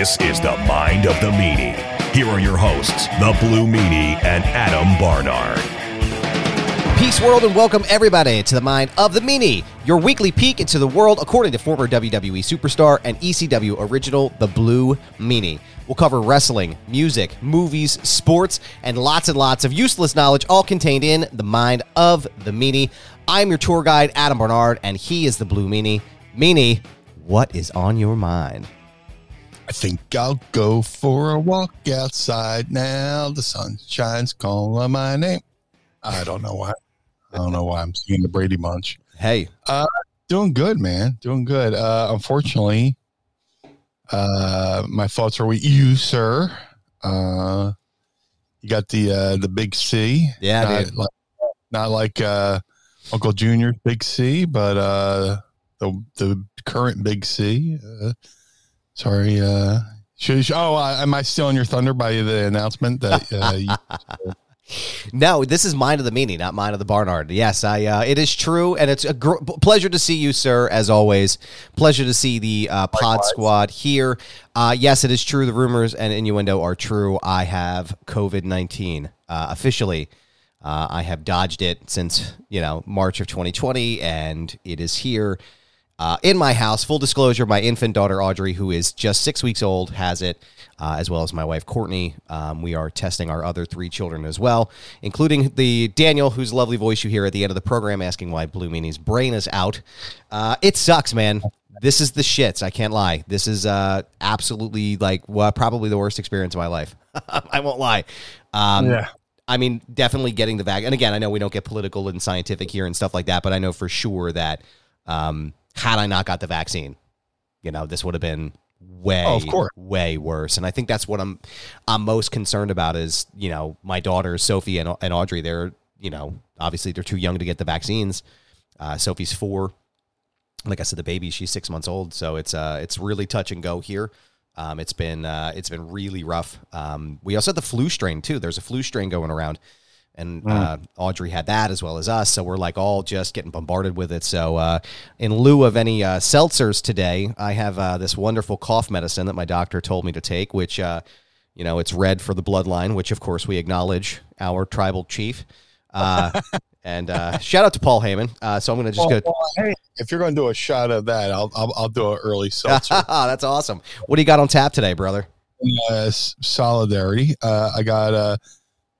This is the Mind of the Meanie. Here are your hosts, the Blue Meanie and Adam Barnard. Peace, world, and welcome everybody to the Mind of the Meanie, your weekly peek into the world according to former WWE superstar and ECW original, the Blue Meanie. We'll cover wrestling, music, movies, sports, and lots and lots of useless knowledge, all contained in the Mind of the Meanie. I'm your tour guide, Adam Barnard, and he is the Blue Meanie. Meanie, what is on your mind? I think I'll go for a walk outside now. The sunshine's calling my name. I don't know why. I don't know why I'm singing the Brady Bunch. Hey, Uh, doing good, man. Doing good. Uh, unfortunately, uh, my thoughts are with you, sir. Uh, you got the uh, the big C. Yeah, not dude. like, not like uh, Uncle Junior's big C, but uh, the the current big C. Uh, sorry. Uh, should, should- oh, uh, am I stealing your thunder by the announcement that uh, you, No, this is Mind of the Meanie, not Mind of the Barnard. Yes, I. Uh, it is true, and it's a gr- pleasure to see you, sir. As always, pleasure to see the uh, Pod Squad here. Uh, yes, it is true. The rumors and innuendo are true. I have COVID nineteen uh, officially. Uh, I have dodged it since you know March of 2020, and it is here uh, in my house. Full disclosure: my infant daughter Audrey, who is just six weeks old, has it, uh, as well as my wife Courtney. Um, we are testing our other three children as well, including the Daniel, whose lovely voice you hear at the end of the program, asking why Blue Meanie's brain is out. Uh, it sucks, man. This is the shits. I can't lie. This is uh, absolutely like well, probably the worst experience of my life. I won't lie. Um, Yeah. I mean, definitely getting the vaccine. And again, I know we don't get political and scientific here and stuff like that, but I know for sure that um, had I not got the vaccine, you know, this would have been way, Oh, of course. way worse. And I think that's what I'm, I'm most concerned about is, you know, my daughters, Sophie and, and Audrey, they're, you know, obviously they're too young to get the vaccines. Uh, Sophie's four. Like I said, the baby, she's six months old. So it's, uh, it's really touch and go here. Um, it's been uh, it's been really rough. Um, we also had the flu strain too. There's a flu strain going around, and uh, Audrey had that as well as us. So we're like all just getting bombarded with it. So uh, in lieu of any uh, seltzers today, I have uh, this wonderful cough medicine that my doctor told me to take, which uh, you know it's red for the bloodline, which of course we acknowledge our tribal chief. Uh, and uh, shout out to Paul Heyman. Uh, so I'm going to just Well, go. well, hey, if you're going to do a shot of that, I'll I'll, I'll do an early seltzer. That's awesome. What do you got on tap today, brother? uh, solidarity. Uh, I got a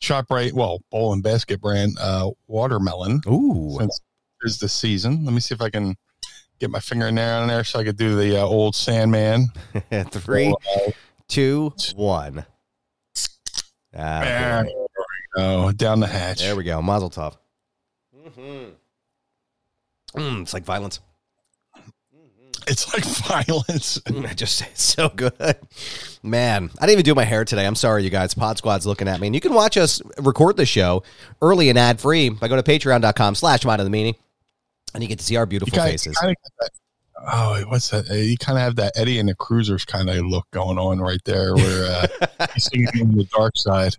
Shoprite, well, bowl and basket brand uh, watermelon. Ooh, Since there's the season, let me see if I can get my finger in there on there so I could do the uh, old Sandman. three, Uh, two, one. Ah, there we go, down the hatch. there we go. Mazel tov. Mm, it's like violence. It's like violence. I just say it's so good, man. I didn't even do my hair today. I'm sorry, you guys. Pod Squad's looking at me, and you can watch us record the show early and ad free by going to Patreon.com/slash Mind of the Meanie, and you get to see our beautiful kinda- faces. kinda got that- oh, what's that? You kind of have that Eddie and the Cruisers kind of look going on right there, where uh, he's singing the dark side.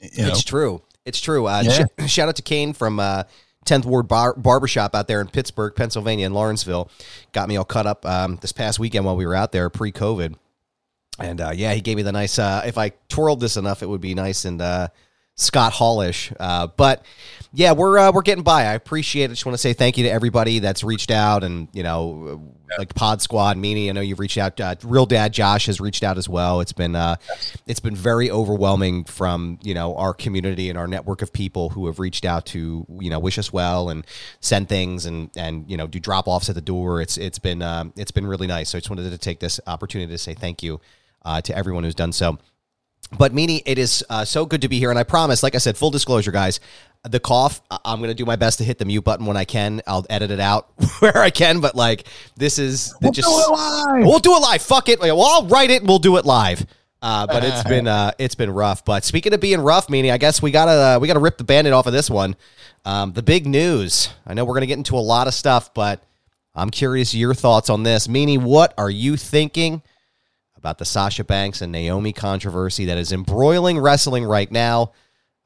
You know, It's true. It's true. Uh, Yeah. sh- shout out to Kane from uh, 10th Ward Bar- Barbershop out there in Pittsburgh, Pennsylvania, in Lawrenceville. Got me all cut up um, this past weekend while we were out there pre COVID. And uh, yeah, he gave me the nice. Uh, if I twirled this enough, it would be nice and uh, Scott Hallish. Uh, but yeah, we're uh, we're getting by. I appreciate it. Just want to say thank you to everybody that's reached out, and you know, like Pod Squad, Meanie. I know you've reached out. Uh, Real Dad Josh has reached out as well. It's been uh, it's been very overwhelming from you know our community and our network of people who have reached out to you know wish us well and send things and and you know do drop offs at the door. It's it's been um, it's been really nice. So I just wanted to take this opportunity to say thank you uh, to everyone who's done so. But Meanie, it is uh, so good to be here, and I promise, like I said, full disclosure, guys, the cough. I'm going to do my best to hit the mute button when I can. I'll edit it out where I can, but like this is We'll just do it live. we'll do it live. Fuck it. Well, I'll write it. and We'll do it live. Uh, but it's been uh, it's been rough. But speaking of being rough, Meanie I guess we gotta uh, we gotta rip the bandit off of this one. Um, the big news. I know we're gonna get into a lot of stuff, but I'm curious your thoughts on this. Meanie, what are you thinking about the Sasha Banks and Naomi controversy that is embroiling wrestling right now?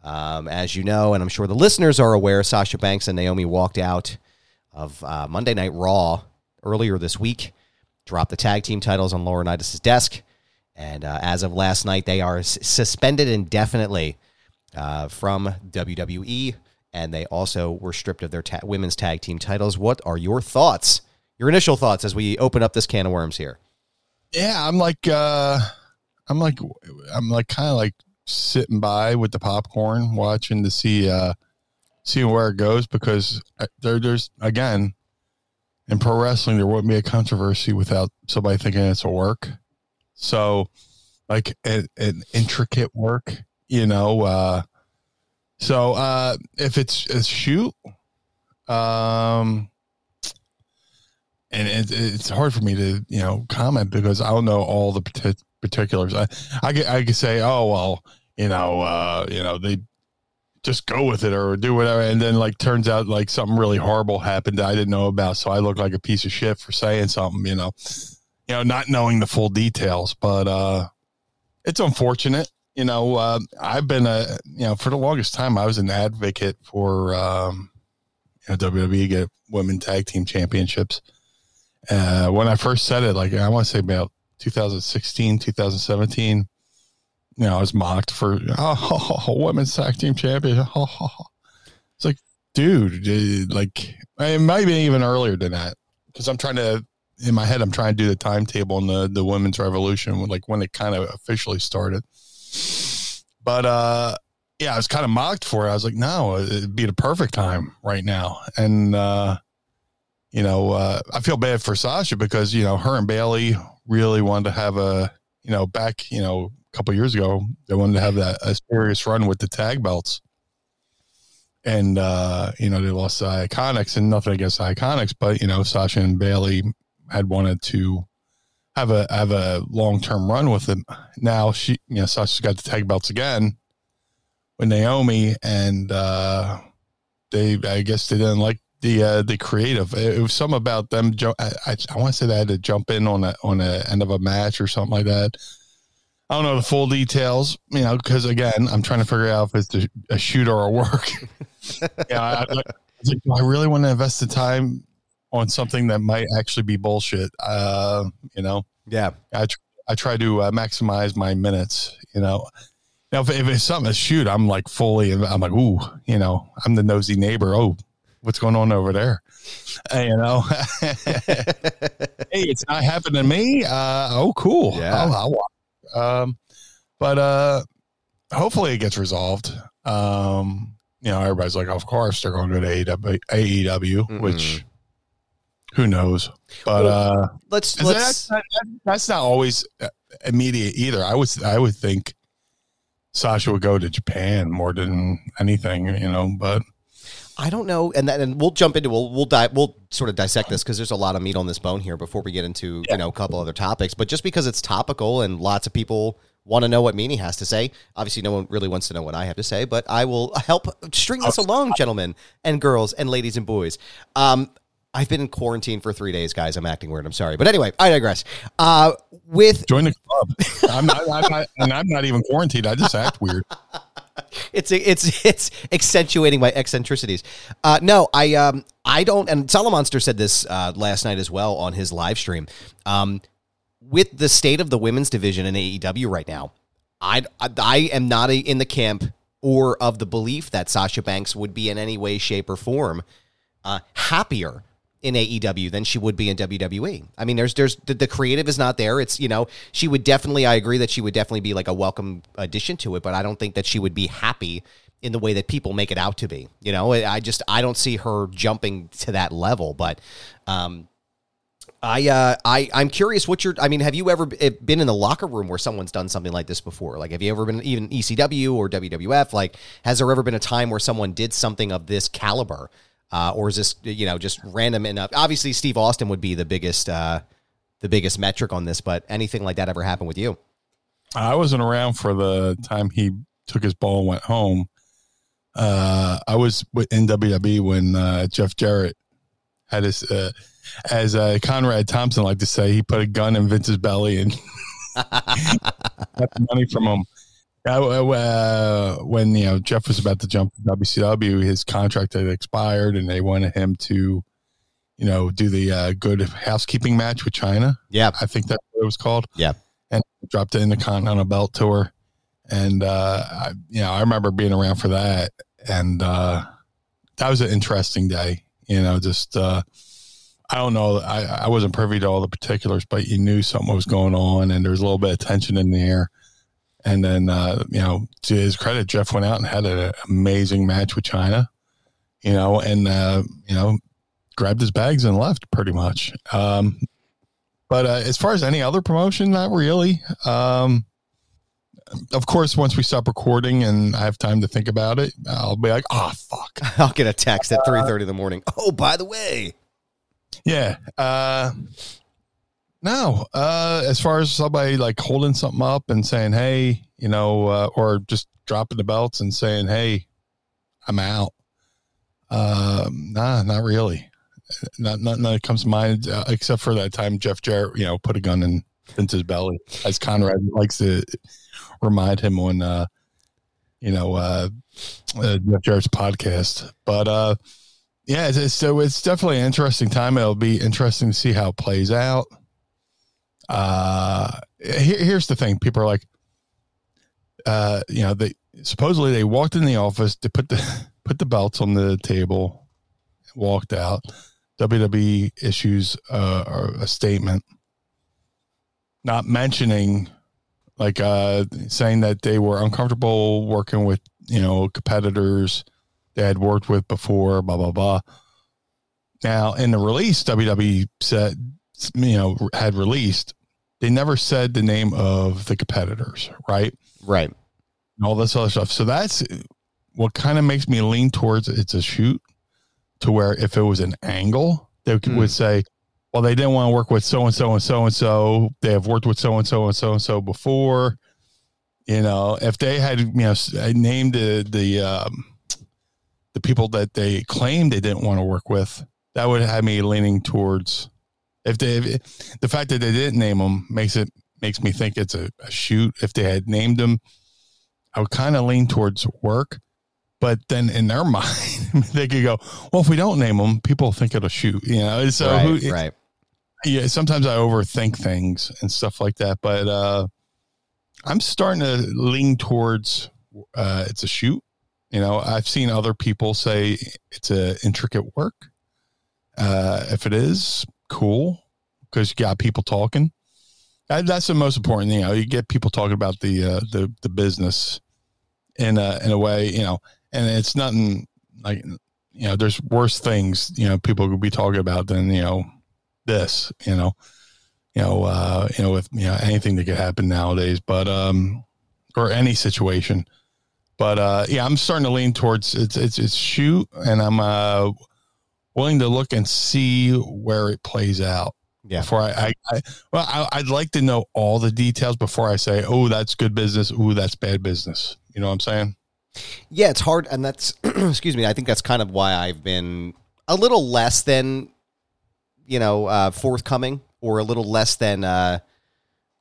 Um, as you know, and I'm sure the listeners are aware, Sasha Banks and Naomi walked out of uh, Monday Night Raw earlier this week, dropped the tag team titles on Laurinaitis' desk, and uh, as of last night, they are s- suspended indefinitely uh, from WWE, and they also were stripped of their ta- women's tag team titles. What are your thoughts? Your initial thoughts as we open up this can of worms here? Yeah, I'm like, uh, I'm like, I'm like, kind of like sitting by with the popcorn, watching to see, uh, see where it goes because uh, there, there's again, in pro wrestling, there wouldn't be a controversy without somebody thinking it's a work. So, like an, an intricate work, you know. Uh, so uh, if it's a shoot, um, and it, it's hard for me to you know comment because I don't know all the partic- particulars. I I I could say, oh well, you know, uh, you know, they just go with it or do whatever, and then like turns out like something really horrible happened that I didn't know about, so I look like a piece of shit for saying something, you know, you know, not knowing the full details. But uh, it's unfortunate. You know, uh, I've been a you know for the longest time I was an advocate for um, you know WWE get women tag team championships uh, when I first said it, like I want to say about 2016, 2017, you know, I was mocked for oh, women's tag team champion. It's like, dude, dude, like it might be even earlier than that because I'm trying to in my head, I'm trying to do the timetable on the the women's revolution, like when it kind of officially started. But uh, yeah, I was kind of mocked for it. I was like, no, it'd be the perfect time right now, and. uh you know, uh, I feel bad for Sasha because you know her and Bayley really wanted to have a, you know, back you know a couple years ago they wanted to have that a serious run with the tag belts, and uh, you know they lost the IIconics and nothing against IIconics, but you know Sasha and Bayley had wanted to have a have a long term run with them. Now she, you know, Sasha's got the tag belts again with Naomi, and uh, they, I guess they didn't like the uh, the creative. It was some about them. I, I, I want to say they had to jump in on a on a end of a match or something like that. I don't know the full details, you know, because again, I'm trying to figure out if it's a, a shoot or a work. yeah, I, I, like, do I really want to invest the time on something that might actually be bullshit? Uh, you know, Yeah. I tr- I try to uh, maximize my minutes. You know, now if, if it's something to shoot, I'm like fully. I'm like, ooh, you know, I'm the nosy neighbor. Oh, what's going on over there? Uh, you know, hey, it's not happening to me. Uh, oh, cool. Yeah. I'll, I'll watch. Um, but uh, hopefully it gets resolved. Um, you know, everybody's like, of course they're going to go to AEW, AEW Mhm. which who knows? But uh, Let's let's that's, not, that's not always uh, immediate either. I was I would think Sasha would go to Japan more than anything, you know. But I don't know, and then and we'll jump into we'll we'll di- we'll sort of dissect this because there's a lot of meat on this bone here before we get into you know a couple other topics. But just because it's topical and lots of people want to know what Meanie has to say, obviously no one really wants to know what I have to say. But I will help string this along, gentlemen and girls and ladies and boys. Um, I've been in quarantine for three days, guys. I'm acting weird. I'm sorry, but anyway, I digress. Uh, with join the club. I'm not, I'm not, and I'm not even quarantined. I just act weird. it's it's it's accentuating my eccentricities. Uh, no, I um I don't. And Salamonster said this uh, last night as well on his live stream. Um, with the state of the women's division in AEW right now, I I, am not a, in the camp or of the belief that Sasha Banks would be in any way, shape, or form uh, happier in AEW than she would be in WWE. I mean, there's there's the, the, creative is not there. It's you know she would definitely. I agree that she would definitely be like a welcome addition to it, but I don't think that she would be happy in the way that people make it out to be. You know, I just I don't see her jumping to that level. But um, I uh, I I'm curious what you're. I mean, have you ever eh, been in the locker room where someone's done something like this before? Like, have you ever been even ECW or WWF? Like, has there ever been a time where someone did something of this caliber? Uh, or is this you know just random enough? Obviously, Steve Austin would be the biggest uh, the biggest metric on this, but anything like that ever happen with you? I wasn't around for the time he took his ball and went home. Uh, I was in WWE when uh, Jeff Jarrett had his, uh, as uh, Conrad Thompson liked to say, he put a gun in Vince's belly and got the money from him. Uh, when you know Jeff was about to jump to WCW, his contract had expired, and they wanted him to, you know, do the uh, good housekeeping match with Chyna. Yeah, I think that's what it was called. Yeah, and dropped it in the Continental Belt Tour, and uh, I, you know, I remember being around for that, and uh, that was an interesting day. You know, just uh, I don't know, I, I wasn't privy to all the particulars, but you knew something was going on, and there was a little bit of tension in the air and then, uh, you know, to his credit, Jeff went out and had an amazing match with Chyna, you know, and, uh, you know, grabbed his bags and left pretty much. Um, but uh, as far as any other promotion, not really. Um, of course, once we stop recording and I have time to think about it, I'll be like, oh, fuck. I'll get a text at 3.30 in the morning. Oh, by the way. Yeah. Uh, no, uh, as far as somebody like holding something up and saying, "Hey," you know, uh, or just dropping the belts and saying, "Hey, I'm out." Um, nah, not really. Not nothing that comes to mind uh, except for that time Jeff Jarrett, you know, put a gun in Vince's belly, as Conrad likes to remind him on, uh, you know, uh, uh, Jeff Jarrett's podcast. But uh, yeah, it's, so it's definitely an interesting time. It'll be interesting to see how it plays out. Uh, here, here's the thing: people are like, uh, you know, they supposedly they walked in the office to put the put the belts on the table, walked out. WWE issues uh, a statement, not mentioning, like, uh, saying that they were uncomfortable working with you know competitors they had worked with before. Blah blah blah. Now, in the release, WWE said, you know, had released they never said the name of the competitors, right? Right. And all this other stuff. So that's what kind of makes me lean towards it's a shoot to where if it was an angle, they mm. would say, well, they didn't want to work with so and so and so and so. They have worked with so and so and so and so before. You know, if they had, you know, named the the um, the people that they claimed they didn't want to work with, that would have me leaning towards if they, if, the fact that they didn't name them makes it makes me think it's a, a shoot. If they had named them, I would kind of lean towards work. But then in their mind, they could go, well, if we don't name them, people think it'll shoot. You know, so right, who, right. Yeah, sometimes I overthink things and stuff like that. But uh, I'm starting to lean towards uh, it's a shoot. You know, I've seen other people say it's a intricate work. Uh, if it is, cool because you got people talking. That's the most important thing. You know, you get people talking about the uh, the the business in a in a way, you know, and it's nothing like you know, there's worse things you know people could be talking about than you know this, you know, you know, uh, you know, with you know anything that could happen nowadays, but um, or any situation. But uh, yeah, I'm starting to lean towards it's it's it's shoot, and I'm uh willing to look and see where it plays out. Yeah. Before I, I, I well, I, would like to know all the details before I say, oh, that's good business. Oh, that's bad business. You know what I'm saying? Yeah, it's hard, and that's excuse me. I think that's kind of why I've been a little less than you know uh, forthcoming or a little less than uh,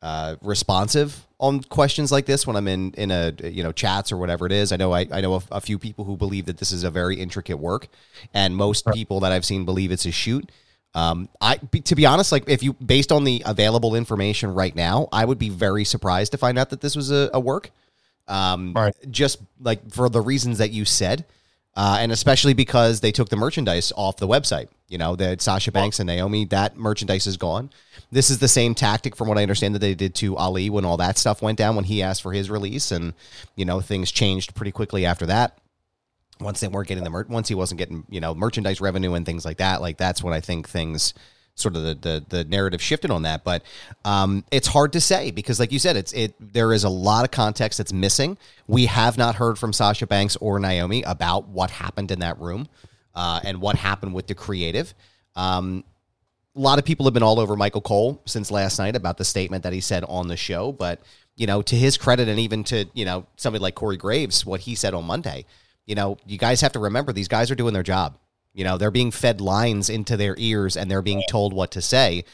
uh, responsive on questions like this when I'm in in a you know chats or whatever it is. I know I, I know a, a few people who believe that this is a very intricate work, and most people that I've seen believe it's a shoot. Um, I to be honest, like if you based on the available information right now, I would be very surprised to find out that this was a, a work. Um, Right. Just like for the reasons that you said, uh, and especially because they took the merchandise off the website. You know, that Sasha Banks and Naomi, that merchandise is gone. This is the same tactic, from what I understand, that they did to Ali when all that stuff went down when he asked for his release, and you know things changed pretty quickly after that. Once they weren't getting the mer- once he wasn't getting you know merchandise revenue and things like that, like that's when I think things sort of the the, the narrative shifted on that. But um, it's hard to say because, like you said, it's it there is a lot of context that's missing. We have not heard from Sasha Banks or Naomi about what happened in that room uh, and what happened with the creative. Um, a lot of people have been all over Michael Cole since last night about the statement that he said on the show, but you know, to his credit, and even to you know somebody like Corey Graves, what he said on Monday, you know, you guys have to remember these guys are doing their job. You know, they're being fed lines into their ears and they're being told what to say.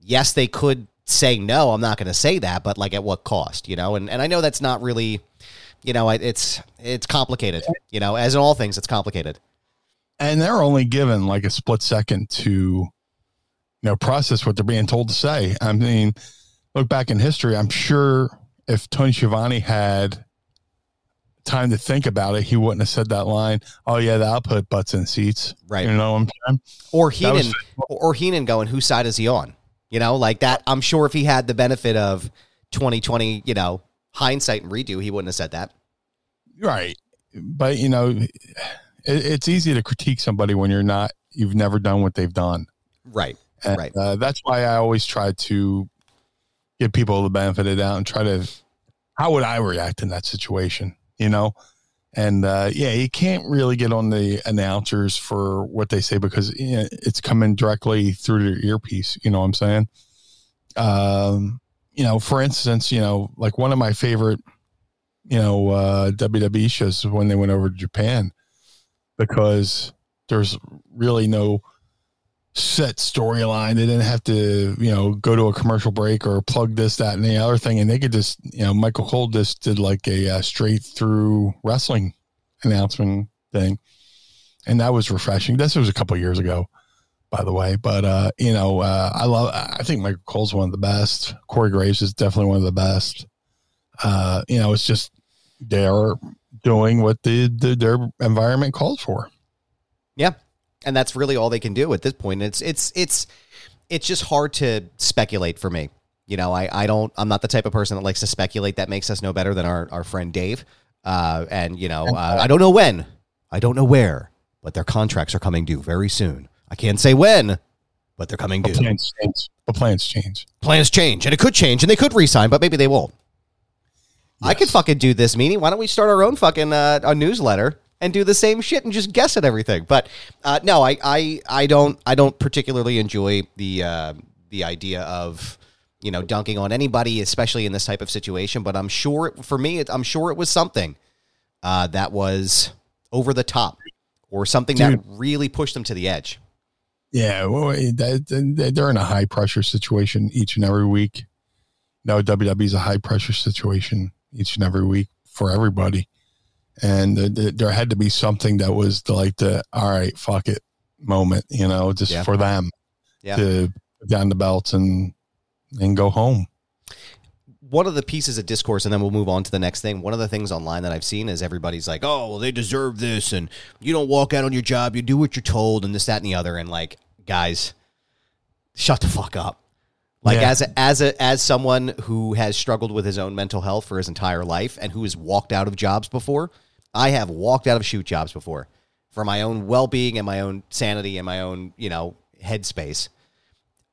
Yes, they could say no. I'm not going to say that, but like at what cost? You know, and and I know that's not really, you know, it's it's complicated. You know, as in all things, it's complicated. and they're only given like a split second to you know process what they're being told to say i mean look back in history i'm sure if tony Schiavone had time to think about it he wouldn't have said that line oh yeah the output butts in seats Right. you know what i'm saying or Heenan or Heenan going, whose side is he on? You know, like that. I'm sure if he had the benefit of 2020, you know, hindsight and redo, he wouldn't have said that. right but you know it, it's easy to critique somebody when you're not you've never done what they've done Right. And, Right. Uh, that's why I always try to give people the benefit of the doubt and try to, how would I react in that situation? You know? And uh, yeah, you can't really get on the announcers for what they say because it's coming directly through their earpiece. You know what I'm saying? Um, you know, for instance, you know, like one of my favorite, you know, uh, WWE shows when they went over to Japan because there's really no set storyline. They didn't have to, you know, go to a commercial break or plug this, that, and the other thing. And they could just, you know, Michael Cole just did like a uh, straight through wrestling announcement thing. And that was refreshing. This was a couple years ago, by the way. But, uh, you know, uh, I love, I think Michael Cole's one of the best. Corey Graves is definitely one of the best. Uh, you know, it's just they're doing what the, the their environment calls for. Yeah. And that's really all they can do at this point. It's it's it's it's just hard to speculate for me. You know, I, I don't I'm not the type of person that likes to speculate. That makes us no better than our, our friend Dave. Uh, and you know, uh, I don't know when, I don't know where, but their contracts are coming due very soon. I can't say when, but they're coming due. But plans change. But plans change. Plans change, and it could change, and they could resign, but maybe they won't. I could fucking do this meeting. Why don't we start our own fucking uh, a newsletter and do the same shit and just guess at everything? But uh, no, I, I I don't I don't particularly enjoy the uh, the idea of you know dunking on anybody, especially in this type of situation. But I'm sure for me, it, I'm sure it was something uh, that was over the top or something that really pushed them to the edge. Yeah, well, they're in a high pressure situation each and every week. No, WWE is a high pressure situation each and every week for everybody, and th- th- there had to be something that was the, like the all right, fuck it moment, you know, just Yeah. for them Yeah. to put down the belts and and go home. one of the pieces of discourse, and then we'll move on to the next thing. One of the things online that I've seen is everybody's like, "Oh, well, they deserve this," and you don't walk out on your job, you do what you're told, and this, that, and the other. And like, guys, shut the fuck up. Like Yeah. as a, as a as someone who has struggled with his own mental health for his entire life and who has walked out of jobs before, I have walked out of shoot jobs before for my own well being and my own sanity and my own you know headspace.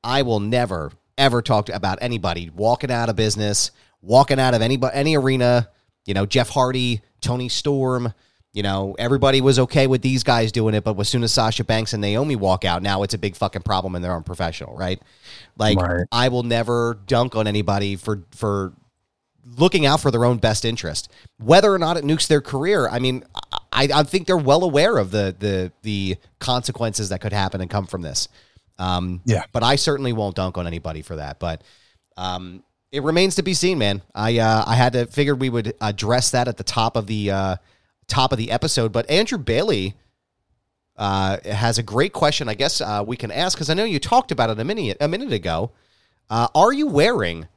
I will never ever talk to, about anybody walking out of business, walking out of any any arena. You know, Jeff Hardy, Toni Storm. You know, everybody was okay with these guys doing it, but as soon as Sasha Banks and Naomi walk out, now it's a big fucking problem and they're unprofessional, right? Like, Right. I will never dunk on anybody for for looking out for their own best interest, whether or not it nukes their career. I mean, I, I think they're well aware of the the the consequences that could happen and come from this. Um, Yeah. but I certainly won't dunk on anybody for that. But um, it remains to be seen, man. I uh, I had to figured we would address that at the top of the uh, top of the episode. But Andrew Bailey uh, has a great question. I guess uh, we can ask because I know you talked about it a minute a minute ago. Uh, are you wearing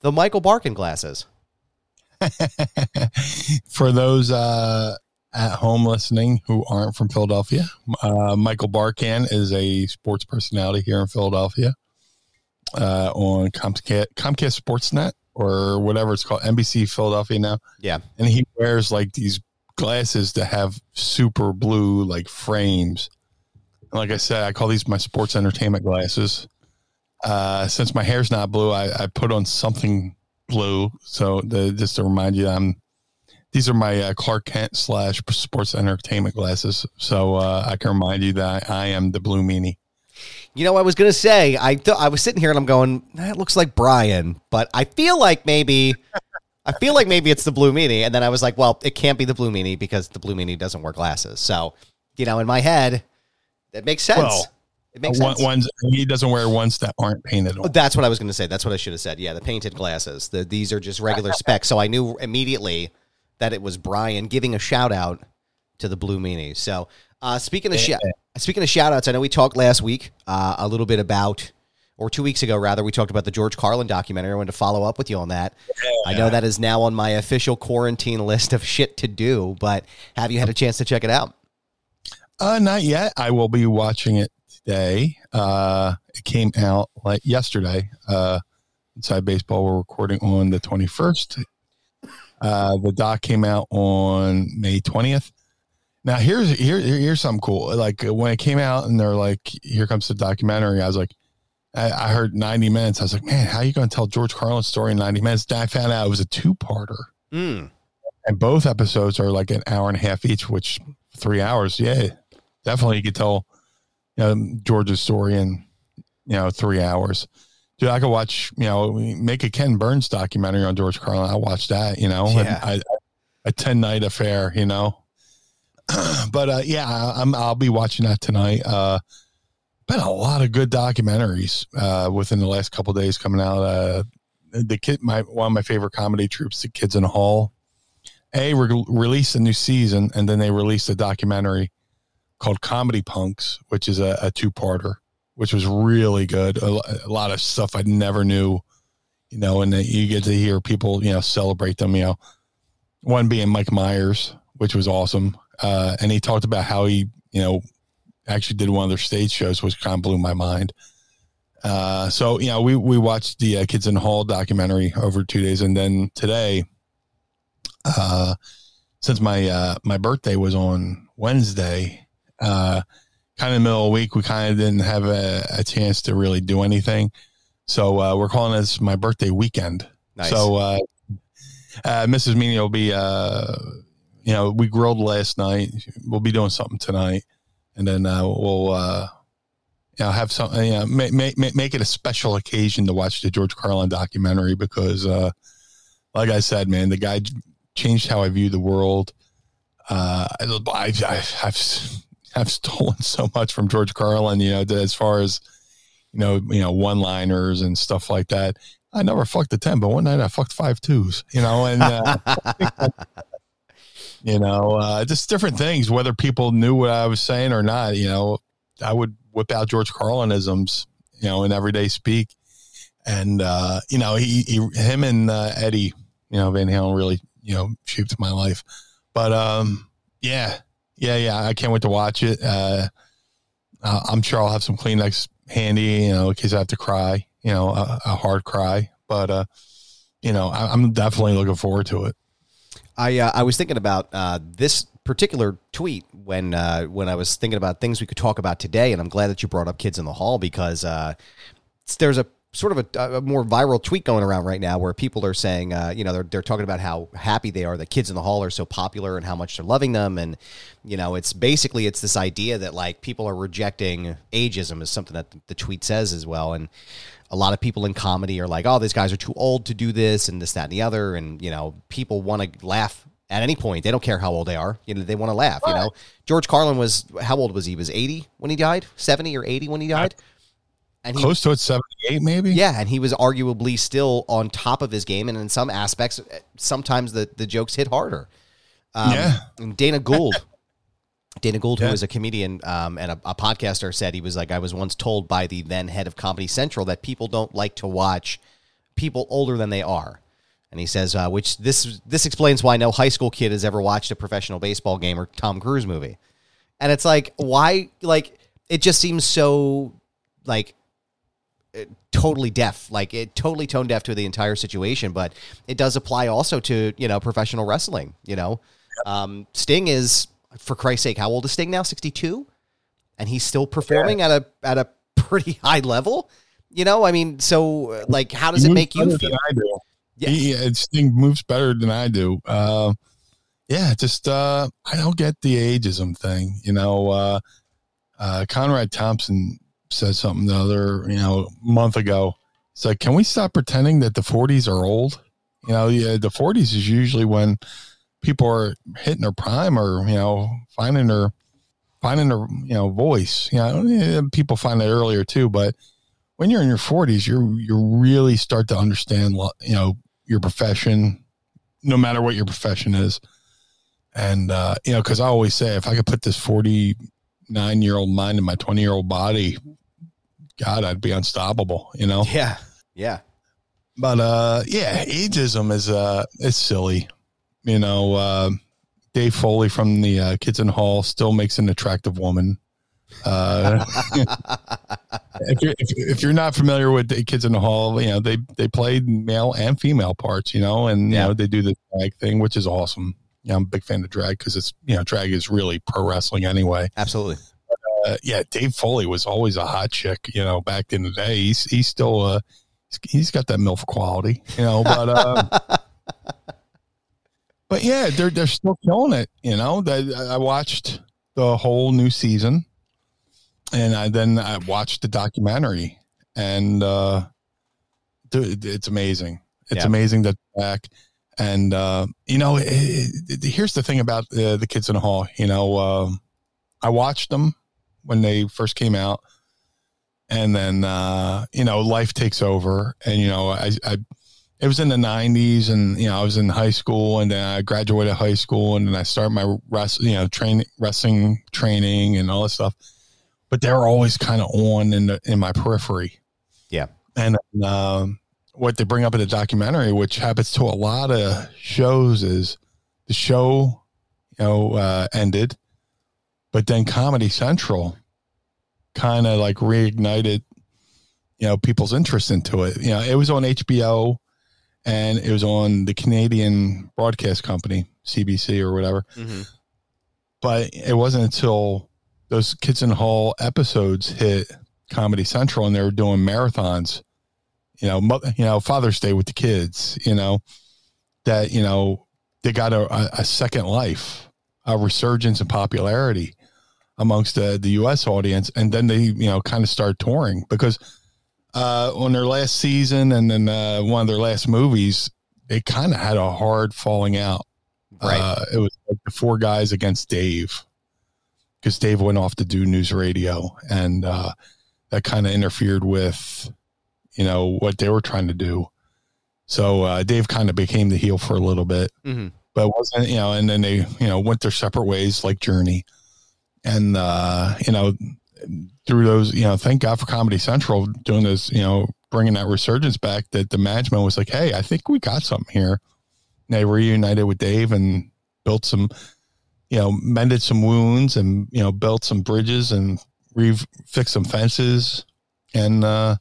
the Michael Barkann glasses? For those uh, at home listening who aren't from Philadelphia, uh, Michael Barkann is a sports personality here in Philadelphia uh, on Comcast, Comcast Sportsnet or whatever it's called, NBC Philadelphia now. Yeah. And he wears like these glasses that have super blue like frames. And like I said, I call these my sports entertainment glasses. Uh, since my hair's not blue, I, I put on something blue. So the, just to remind you, I'm these are my uh, Clark Kent slash sports entertainment glasses. So uh, I can remind you that I am the blue meanie. You know, I was gonna say I th- I was sitting here and I'm going, that looks like Brian, but I feel like maybe I feel like maybe it's the blue meanie, and then I was like, well, it can't be the blue meanie because the blue meanie doesn't wear glasses. So, you know, in my head, that makes sense. Well, it makes One, sense. ones he doesn't wear ones that aren't painted Oh, on. That's what I was going to say. That's what I should have said. Yeah, the painted glasses. The, these are just regular specs. So I knew immediately that it was Brian giving a shout out to the Blue Meanie. So uh, speaking of shout, speaking of shout outs, I know we talked last week uh, a little bit about, or two weeks ago rather, we talked about the George Carlin documentary. I wanted to follow up with you on that. I know that is now on my official quarantine list of shit to do. But have you had a chance to check it out? Uh, not yet. I will be watching it today. Uh, it came out like yesterday. Uh, inside baseball, we're recording on the twenty first. Uh, the doc came out on May twentieth. Now here's here here's something cool. Like when it came out and they're like, "Here comes the documentary," I was like, I, I heard ninety minutes. I was like, "Man, how are you going to tell George Carlin's story in ninety minutes?" Then I found out it was a two parter Mm. and both episodes are like an hour and a half each, which three hours. Yeah, definitely you could tell you know, George's story in you know three hours. Dude, I could watch you know make a Ken Burns documentary on George Carlin. I watch that. You know, Yeah. I, a ten night affair. You know, but uh, yeah, I- I'm I'll be watching that tonight. Uh, been a lot of good documentaries uh, within the last couple days coming out. Uh, the kid, my one of my favorite comedy troops, the Kids in the Hall. A re- released a new season, and then they released a documentary called Comedy Punks, which is a, a two parter, which was really good. A, a lot of stuff I never knew, you know, and you get to hear people, you know, celebrate them. You know, one being Mike Myers, which was awesome, uh, and he talked about how he, you know, actually did one of their stage shows, which kind of blew my mind. Uh, so you know, we we watched the uh, Kids in Hall documentary over two days, and then today, uh, since my uh, my birthday was on Wednesday, uh, kind of middle of the week, we kind of didn't have a, a chance to really do anything. So uh, we're calling this my birthday weekend. Nice. So uh, uh, Mrs. Meanie will be, uh, you know, we grilled last night. We'll be doing something tonight, and then uh, we'll, uh, you know, have something. You know, make, make make it a special occasion to watch the George Carlin documentary because, uh, like I said, man, the guy changed how I view the world. Uh, I, I've, I've, I've, I've stolen so much from George Carlin, you know, as far as, you know, you know, one liners and stuff like that. I never fucked a 10, but one night I fucked five twos, you know, and, uh, you know, uh, just different things, whether people knew what I was saying or not, you know, I would whip out George Carlinisms, you know, in everyday speak. And, uh, you know, he, he him and uh, Eddie, you know, Van Halen really, you know, shaped my life. But, um, yeah, yeah, yeah. I can't wait to watch it. Uh, uh, I'm sure I'll have some Kleenex handy, you know, in case I have to cry, you know, a, a hard cry. But, uh, you know, I, I'm definitely looking forward to it. I uh, I was thinking about uh, this particular tweet when uh, when I was thinking about things we could talk about today, and I'm glad that you brought up Kids in the Hall because uh, there's a sort of a, a more viral tweet going around right now where people are saying, uh, you know, they're they're talking about how happy they are that Kids in the Hall are so popular and how much they're loving them, and you know, it's basically it's this idea that like people are rejecting ageism is something that the tweet says as well, and a lot of people in comedy are like, oh, these guys are too old to do this and this, that, and the other. And, you know, people want to laugh at any point. They don't care how old they are. You know, they want to laugh, you know. George Carlin was, how old was he? He was 80 when he died? 70 or 80 when he died? And he, Close to it, 78 maybe? yeah, and he was arguably still on top of his game. And in some aspects, sometimes the, the jokes hit harder. Um, Yeah. And Dana Gould, Dana Gould, Yeah. who is a comedian um, and a, a podcaster, said he was like, I was once told by the then head of Comedy Central that people don't like to watch people older than they are. And he says, uh, which this this explains why no high school kid has ever watched a professional baseball game or Tom Cruise movie. And it's like, why? Like, it just seems so like totally deaf like it totally tone deaf to the entire situation but it does apply also to you know professional wrestling you know um, sting is for christ's sake how old is sting now 62 and he's still performing at a at a pretty high level you know i mean so uh, like how does He it make you feel I do. Yeah. He, it Sting moves better than I do. Uh, yeah, just uh, I don't get the ageism thing. You know, uh, uh, Conrad Thompson said something the other you know month ago. It's like, can we stop pretending that the 40s are old? You know, yeah, the 40s is usually when people are hitting their prime or you know finding their finding their you know voice. You know, people find that earlier too, but when you're in your 40s, you you really start to understand you know your profession, no matter what your profession is. And uh, you know, because I always say, if I could put this 49 year old mind in my 20 year old body, God, I'd be unstoppable. You know. yeah yeah But uh, yeah, ageism is uh, it's silly. You know, uh, Dave Foley from the uh, Kids in the Hall still makes an attractive woman. Uh, if, you're, if, if you're not familiar with the Kids in the Hall, you know they they played male and female parts. You know, and you Yeah. know they do the drag thing, which is awesome. You know, I'm a big fan of drag because it's you know drag is really pro wrestling anyway. absolutely Uh, yeah, Dave Foley was always a hot chick. You know, back in the day, he's he's still uh he's- got that milf quality. You know, but uh, but yeah, they're they're still killing it. You know, That- I watched the whole new season, and I then I watched the documentary, and uh, dude, it's amazing. It's Yeah. amazing that back. And uh, you know, it, it, here's the thing about uh, the kids in the hall. You know, um, I watched them when they first came out, and then uh, you know, life takes over, and you know, I, I it was in the 90s and you know i was in high school and then i graduated high school and then i started my rest you know train wrestling training and all this stuff but they were always kind of on in the, in my periphery Yeah. and um, what they bring up in the documentary which happens to a lot of shows is the show you know uh, ended but then comedy central kind of like reignited you know people's interest into it you know it was on hbo and it was on the Canadian broadcast company, CBC or whatever. mm-hmm. But it wasn't until those Kids in the Hall episodes hit Comedy Central and they were doing marathons, you know, mo- you know, Father's Day with the kids, you know, that, you know, they got a, a- a second life, a resurgence in popularity amongst the, the U.S. audience. And then they, you know, kind of start touring because uh, on their last season and then uh, one of their last movies, they kind of had a hard falling out. Right. Uh, it was like the four guys against Dave because Dave went off to do news radio and uh, that kind of interfered with, you know, what they were trying to do. So uh, Dave kind of became the heel for a little bit, Mm-hmm. but wasn't, you know, and then they, you know, went their separate ways like Journey. And, uh, you know, through those, you know, thank God for Comedy Central doing this, you know, bringing that resurgence back that the management was like, hey, I think we got something here. And they reunited with Dave and built some, you know, mended some wounds and, you know, built some bridges and re fixed some fences. And, uh,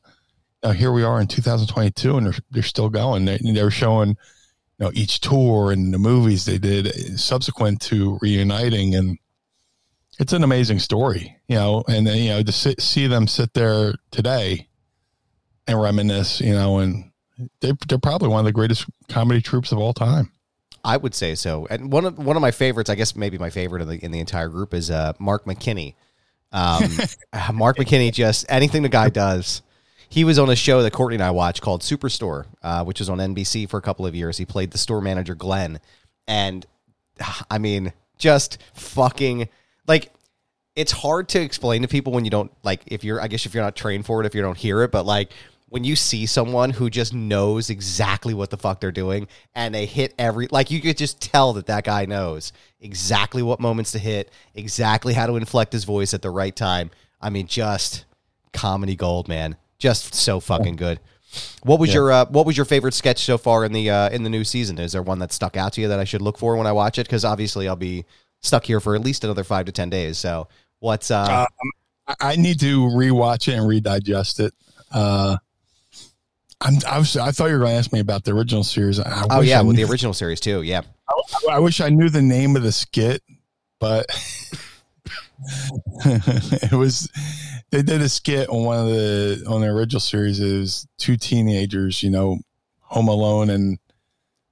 now here we are in 2022 and they're, they're still going. They, they were showing, you know, each tour and the movies they did subsequent to reuniting. And it's an amazing story, you know, and then, you know, to sit, see them sit there today and reminisce, you know, and they, they're probably one of the greatest comedy troops of all time. I would say so. And one of one of my favorites, I guess maybe my favorite in the in the entire group is uh, Mark McKinney. Um, uh, Mark McKinney just anything the guy does. He was on a show that Courtney and I watched called Superstore, uh, which was on NBC for a couple of years. He played the store manager Glenn, and I mean, just fucking like it's hard to explain to people when you don't like if you're I guess if you're not trained for it if you don't hear it, but like when you see someone who just knows exactly what the fuck they're doing and they hit every like you could just tell that that guy knows exactly what moments to hit, exactly how to inflect his voice at the right time. I mean, just comedy gold, man. Just so fucking good. What was Yeah. your uh, What was your favorite sketch so far in the uh, in the new season? Is there one that stuck out to you that I should look for when I watch it? Because obviously I'll be stuck here for at least another five to ten days. So what's uh, Uh, I- I need to rewatch it and redigest it. Uh, I'm, I was, I thought you were going to ask me about the original series. I oh yeah, I with the original series too. Yeah, I wish I knew the name of the skit, but it was they did a skit on one of the on the original series. It was two teenagers, you know, home alone and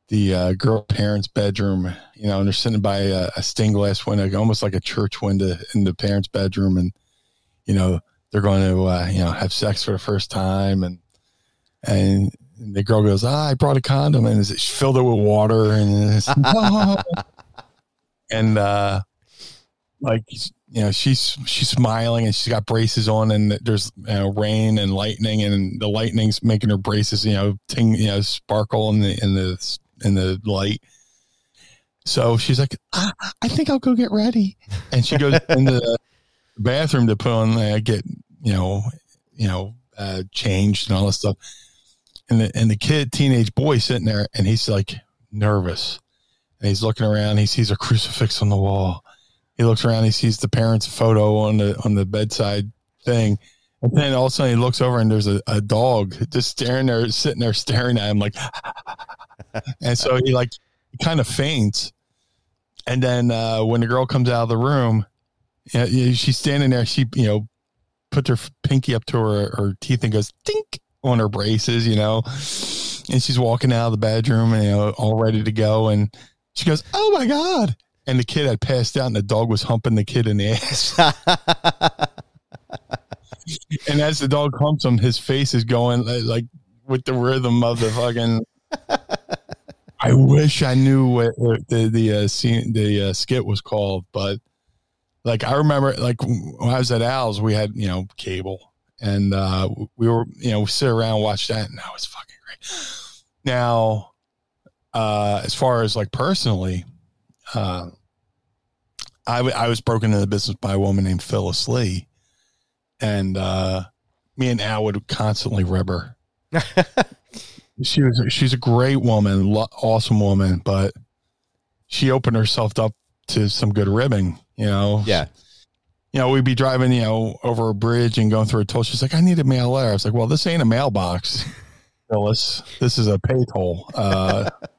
the uh, girl parents' bedroom, you know, and they're sitting by a, a stained glass window, almost like a church window in the parents' bedroom, and you know they're going to uh, you know have sex for the first time, and and the girl goes, ah, I brought a condom, and she filled it with water, and it's, no. and uh, like you know she's she's smiling and she's got braces on and there's you know, rain and lightning and the lightning's making her braces you know ting you know sparkle in the in the in the light. So she's like ah, i think i'll go get ready. And she goes in the bathroom to put on uh, get you know you know uh changed and all this stuff. And the and the kid teenage boy sitting there and he's like nervous. And he's looking around he sees a crucifix on the wall he looks around he sees the parents photo on the on the bedside thing. And then all of a sudden he looks over and there's a, a dog just staring there sitting there staring at him like and so he like kind of faints. And then uh when the girl comes out of the room yeah, yeah, she's standing there. She you know puts her pinky up to her, her teeth and goes tink on her braces you know? And she's walking out of the bedroom and you know all ready to go. And she goes oh my god and the kid had passed out and the dog was humping the kid in the ass. And as the dog humps him his face is going like, like with the rhythm of the fucking i wish i knew what, what the the uh, scene the uh, skit was called but like i remember like when i was at al's we had you know cable. And uh we were you know sit around watch that and that was fucking great. Now uh as far as like personally uh I, w- I was broken into the business by a woman named Phyllis Lee, and uh, me and Al would constantly rib her. she was she's a great woman, lo- awesome woman, but she opened herself up to some good ribbing. You know, yeah. you know, we'd be driving, you know, over a bridge and going through a toll. She's like, I need a mail letter. I was like, well, this ain't a mailbox, Phyllis. This is a pay toll. Uh,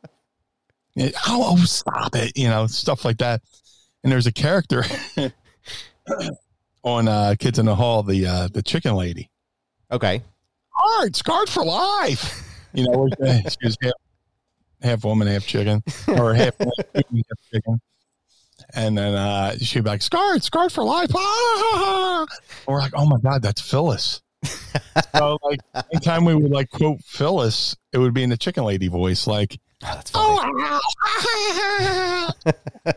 oh, oh, stop it. You know, stuff like that. And there's a character on uh, Kids in the Hall, the uh, the chicken lady. Okay. Hard, scarred for life. You know, she was half, half woman, half chicken, or half, half chicken. And then uh, she'd be like, scarred, scarred for life. Ah! And we're like, oh my God, that's Phyllis. so, like, anytime we would like quote Phyllis, it would be in the chicken lady voice, like, Oh, that's funny. oh,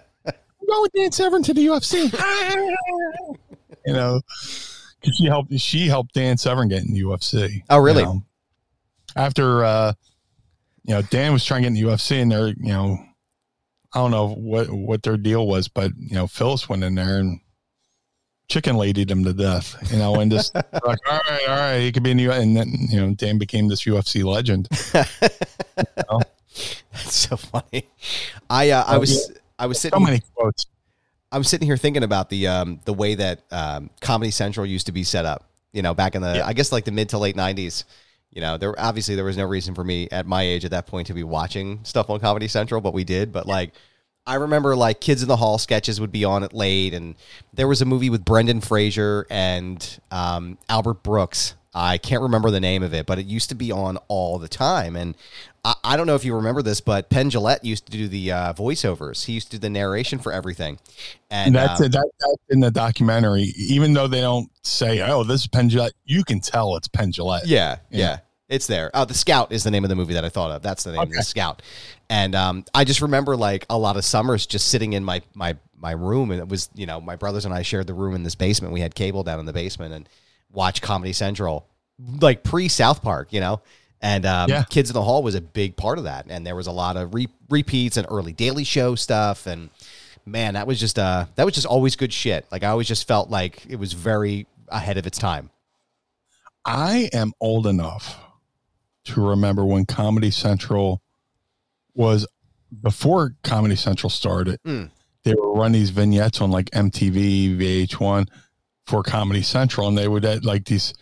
go with Dan Severn to the UFC. you know, 'cause she helped. She helped Dan Severn get in the UFC. Oh, really? you know. After uh, you know, Dan was trying to get in the UFC, and they're you know, I don't know what what their deal was, but you know, Phyllis went in there and chicken ladied him to death. You know, and just like, all right, all right, he could be in the and then you know, Dan became this UFC legend. That's so funny. I uh, I was I was sitting So many quotes. I was sitting here thinking about the um the way that um Comedy Central used to be set up. You know, back in the Yeah. I guess like the mid to late nineties. You know, there obviously there was no reason for me at my age at that point to be watching stuff on Comedy Central, but we did. But like, I remember like Kids in the Hall sketches would be on it late, and there was a movie with Brendan Fraser and um, Albert Brooks. I can't remember the name of it, but it used to be on all the time. And I, I don't know if you remember this, but Penn Jillette used to do the uh, voiceovers. He used to do the narration for everything. And that's um, it. That, that's in the documentary. Even though they don't say, "Oh, this is Penn Jillette," you can tell it's Penn Jillette. Yeah, yeah, Yeah. It's there. Oh, The Scout is the name of the movie that I thought of. That's the name, Okay. The Scout. And um, I just remember like a lot of summers just sitting in my my my room, and it was you know my brothers and I shared the room in this basement. We had cable down in the basement and watch Comedy Central, like pre South Park, you know. And um, Yeah. Kids in the Hall was a big part of that, and there was a lot of re- repeats and early Daily Show stuff, and man, that was just uh that was just always good shit. Like I always just felt like it was very ahead of its time. I am old enough to remember when Comedy Central was before Comedy Central started. Mm. They were running these vignettes on like MTV, VH1 for Comedy Central, and they would like these,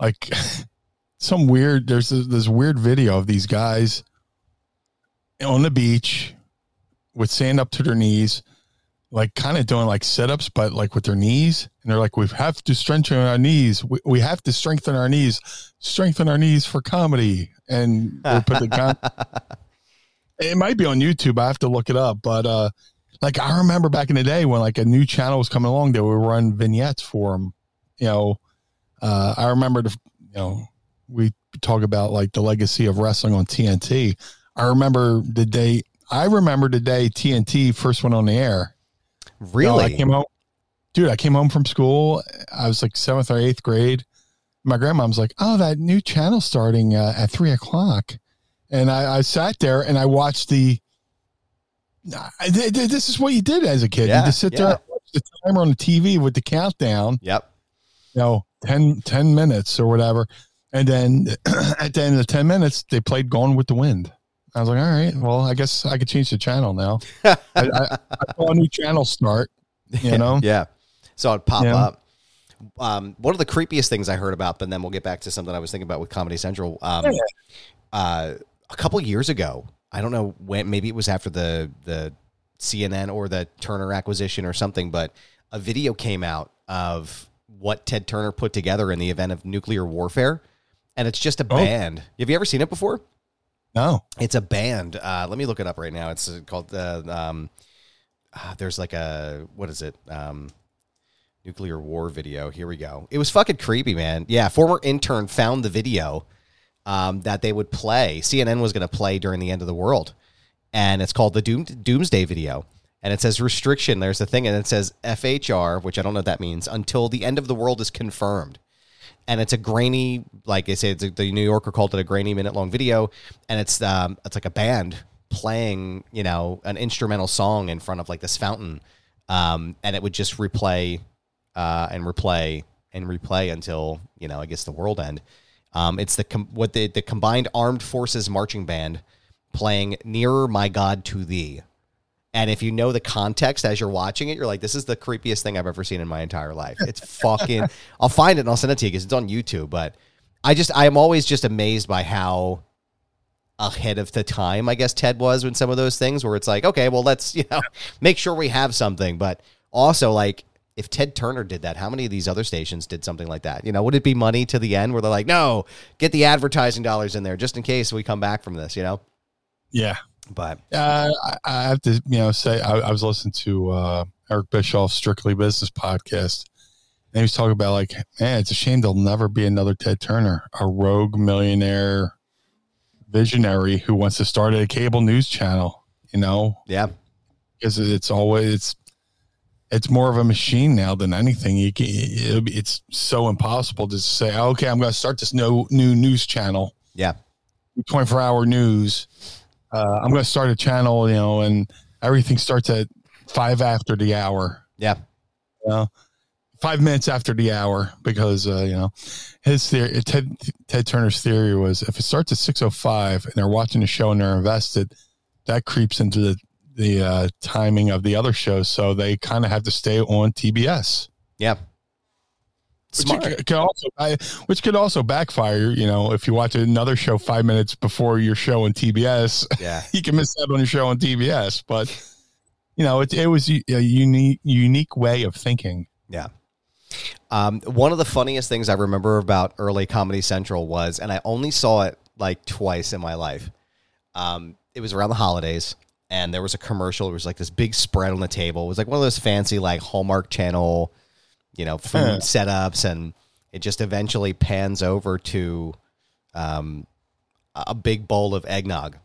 like some weird. There's this, this weird video of these guys on the beach with sand up to their knees, like kind of doing like sit ups, but like with their knees. And they're like, we have to strengthen our knees. We, we have to strengthen our knees, strengthen our knees for comedy. And they put the gun. it might be on YouTube. I have to look it up. But uh, like I remember back in the day when like a new channel was coming along, they would run vignettes for them. You know, uh, I remember the, you know, we talk about like the legacy of wrestling on TNT. I remember the day I remember the day TNT first went on the air. You know, Really? I came home, dude. I came home from school. I was like seventh or eighth grade. My grandma was like, "Oh, that new channel starting uh, at three o'clock," and I, I sat there and I watched the. I, th- th- this is what you did as a kid. Yeah, you just sit there, yeah. and watch the timer on the TV with the countdown. yep. You know, 10, 10 minutes or whatever, and then at the end of the ten minutes, they played "Gone with the Wind." I was like, "All right, well, I guess I could change the channel now." I, I, I saw a new channel start. You know, Yeah. So it pop Yeah. up. Um, one of the creepiest things I heard about, but then we'll get back to something I was thinking about with Comedy Central. Um, uh, a couple years ago, I don't know when, maybe it was after the the CNN or the Turner acquisition or something, but a video came out of what Ted Turner put together in the event of nuclear warfare, and it's just a Oh. band. Have you ever seen it before? no. It's a band. Uh, let me look it up right now. It's uh, called the. Um, uh, there's like a what is it? Um, nuclear war video. Here we go. It was fucking creepy, man. Yeah, former intern found the video um, that they would play. CNN was going to play during the end of the world, and it's called the Doom, Doomsday video. And it says restriction. There's a thing, and it says FHR, which I don't know what that means, until the end of the world is confirmed and it's a grainy, like I say, it's a, the New Yorker called it a grainy minute long video, and it's um, it's like a band playing, you know, an instrumental song in front of like this fountain, um, and it would just replay, uh, and replay and replay until you know, I guess the world end. Um, it's the com- what the the combined armed forces marching band playing "Nearer My God to Thee." And if you know the context as you're watching it, you're like, this is the creepiest thing I've ever seen in my entire life. It's fucking, I'll find it and I'll send it to you because it's on YouTube. But I just, I am always just amazed by how ahead of the time, I guess Ted was when some of those things where it's like, okay, well, let's, you know, make sure we have something. But also, like, if Ted Turner did that, how many of these other stations did something like that? You know, would it be money to the end where they're like, no, get the advertising dollars in there just in case we come back from this, you know? Yeah. But Uh, I, have to, you know, say I, I was listening to uh, Eric Bischoff's Strictly Business podcast, and he was talking about like, man, it's a shame there'll never be another Ted Turner, a rogue millionaire visionary who wants to start a cable news channel. You know, yeah, because it's always it's it's more of a machine now than anything. You can, it's so impossible to say, okay, I'm going to start this new new news channel. yeah, 24 hour news. Uh, I'm going to start a channel, you know, and everything starts at five after the hour, yeah. you know, five minutes after the hour, because, uh, you know, his theory, Ted, Ted Turner's theory was if it starts at 605 and they're watching the show and they're invested, that creeps into the, the uh, timing of the other shows. So they kind of have to stay on TBS. Yeah. Which Smart. could, could also, I, which could also backfire. You know, if you watch another show five minutes before your show on TBS, Yeah. you can miss out on your show on TBS. But you know, it it was a unique unique way of thinking. Yeah. Um, one of the funniest things I remember about early Comedy Central was, and I only saw it like twice in my life. Um, it was around the holidays, and there was a commercial. It was like this big spread on the table. It was like one of those fancy, like Hallmark Channel, you know, food setups, and it just eventually pans over to um, a big bowl of eggnog.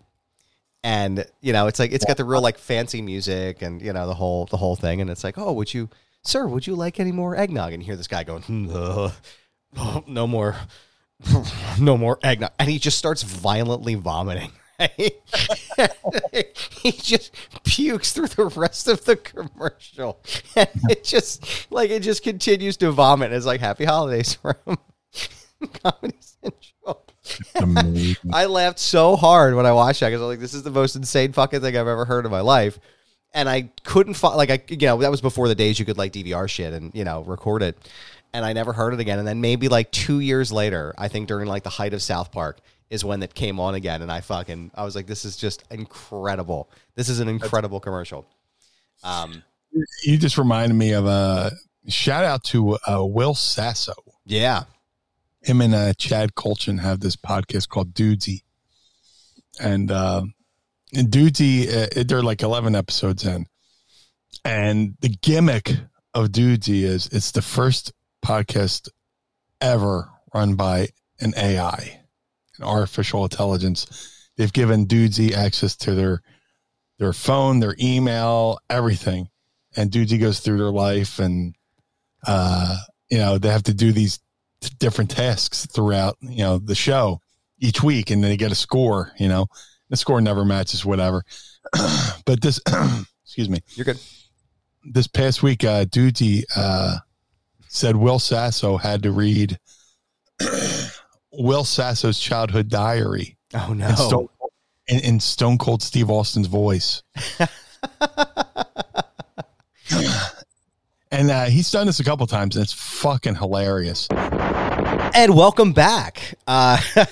And you know, it's like it's got the real like fancy music and you know the whole the whole thing, and it's like, oh, would you, sir, would you like any more eggnog? And you hear this guy going, "Hmm, uh, no more, no more eggnog, and he just starts violently vomiting. He just pukes through the rest of the commercial, and it just like it just continues to vomit. It's like happy holidays for him. Comedy Central. I laughed so hard when I watched that because I was like, "This is the most insane fucking thing I've ever heard in my life." And I couldn't find like I you know that was before the days you could like DVR shit and you know record it, and I never heard it again. And then maybe like two years later, I think during like the height of South Park is when it came on again, and I fucking I was like, "This is just incredible. This is an incredible commercial." Um, you just reminded me of a shout out to uh, Will Sasso. yeah, Him and uh, Chad Kultgen have this podcast called Dudesy, and uh, and Dudesy uh, they're like eleven episodes in, and the gimmick of Dudesy is it's the first podcast ever run by an AI, an artificial intelligence. They've given Dudesy access to their their phone, their email, everything. And Dudesy goes through their life and uh, you know, they have to do these t- different tasks throughout, you know, the show each week and they get a score, you know. The score never matches whatever. but this excuse me you're good. this past week, uh, Dudesy uh, said Will Sasso had to read Will Sasso's childhood diary Oh no. in, Stone, Stone Cold Steve Austin's voice. and uh, he's done this a couple times, and it's fucking hilarious. and welcome back. Uh,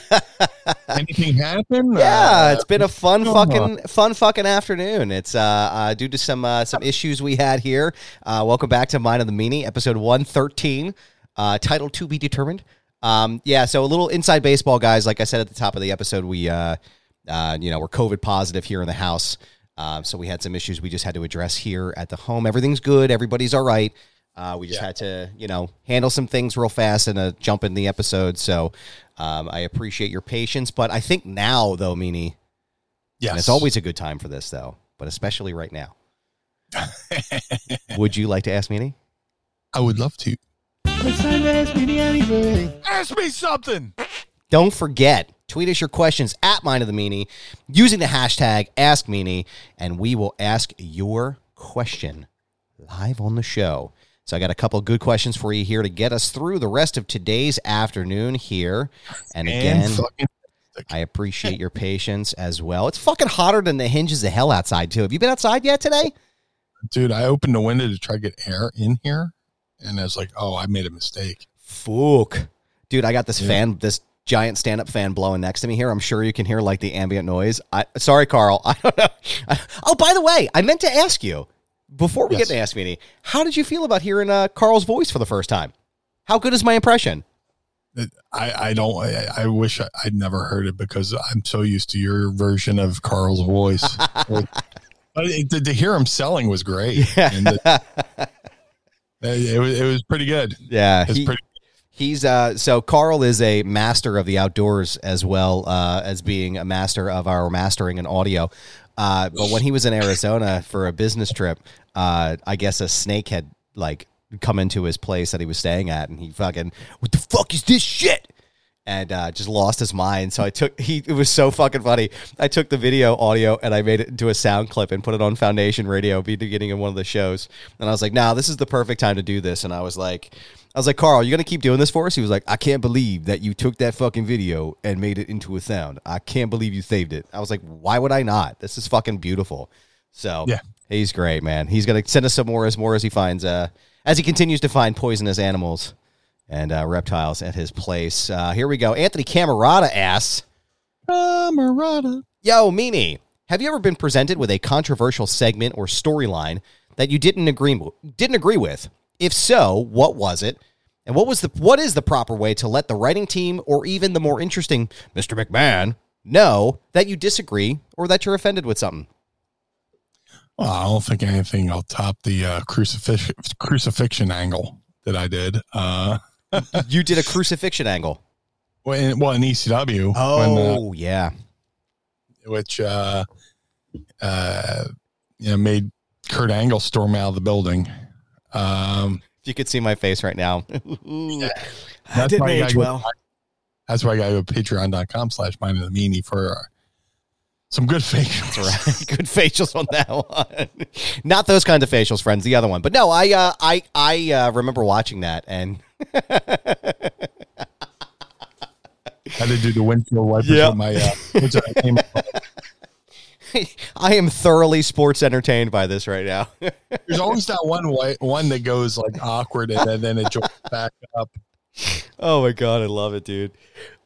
Anything happen? yeah, Uh, it's been a fun fucking fun fucking afternoon. It's uh, uh due to some uh, some issues we had here. Uh, welcome back to Mind of the Meanie, episode one thirteen, uh, title to be determined. Um, yeah, so a little inside baseball, guys. Like I said at the top of the episode, we uh, uh, you know, we're COVID positive here in the house. Um, so we had some issues we just had to address here at the home. Everything's good. Everybody's all right. Uh, we just Yeah. had to, you know, handle some things real fast and uh, jump in the episode. So um, I appreciate your patience. But I think now, though, Meanie, yes. and it's always a good time for this, though, but especially right now. Would you like to ask me, Meanie? I would love to. It's time to ask me anything. Ask me something. Don't forget, tweet us your questions at Mind of the Meanie using the hashtag AskMeanie, and we will ask your question live on the show. So I got a couple of good questions for you here to get us through the rest of today's afternoon here. And again, And fucking I appreciate your patience as well. It's fucking hotter than the hinges of hell outside too. Have you been outside yet today? dude, I opened the window to try to get air in here, and I was like, "Oh, I made a mistake." Fuck. Dude, I got this Yeah. fan, this giant stand-up fan blowing next to me here. I'm sure you can hear like the ambient noise. I sorry, Carl. I don't know. oh, by the way, I meant to ask you before we Yes. get to Ask Me, any. how did you feel about hearing uh, Carl's voice for the first time? How good is my impression? I, I don't. I, I wish I, I'd never heard it because I'm so used to your version of Carl's voice. but it, to, to hear him selling was great. And the- it, was, it was pretty good. Yeah, he- pretty. He's uh so Carl is a master of the outdoors as well uh, as being a master of our mastering and audio. Uh, but when he was in Arizona for a business trip, uh, I guess a snake had like come into his place that he was staying at, and he fucking what the fuck is this shit? And uh, just lost his mind. So I took he. It was so fucking funny. I took the video audio and I made it into a sound clip and put it on Foundation Radio, be beginning of one of the shows. And I was like, "Now this is the perfect time to do this." And I was like, I was like, Carl, you're gonna keep doing this for us? He was like, I can't believe that you took that fucking video and made it into a sound. I can't believe you saved it. I was like, why would I not? This is fucking beautiful. So Yeah. he's great, man. He's gonna send us some more as more as he finds uh as he continues to find poisonous animals and uh, reptiles at his place. Uh, here we go. Anthony Camerata asks, Camarada. Yo, Meanie, have you ever been presented with a controversial segment or storyline that you didn't agree didn't agree with? If so, what was it? And what was the what is the proper way to let the writing team or even the more interesting Mr. McMahon know that you disagree or that you're offended with something? Well, I don't think anything will top the uh, crucifix crucifixion angle that I did. Uh, you did a crucifixion angle. well, in, well, in ECW, when, uh, Oh, yeah. which uh, uh, you know made Kurt Angle storm out of the building. Um, If you could see my face right now. that That's didn't why you age gotta go- well. that's why I got to go to patreon.com slash mind of the meanie for uh, some good facials. That's right. Good facials on that one. Not those kind of facials, friends. The other one. But no, I uh, I I uh, remember watching that and do the windshield wipers Yeah. with my. Uh, what's that name? I am thoroughly sports entertained by this right now. There's always that one white one that goes like awkward and then, it joins back up. oh my god, I love it, dude.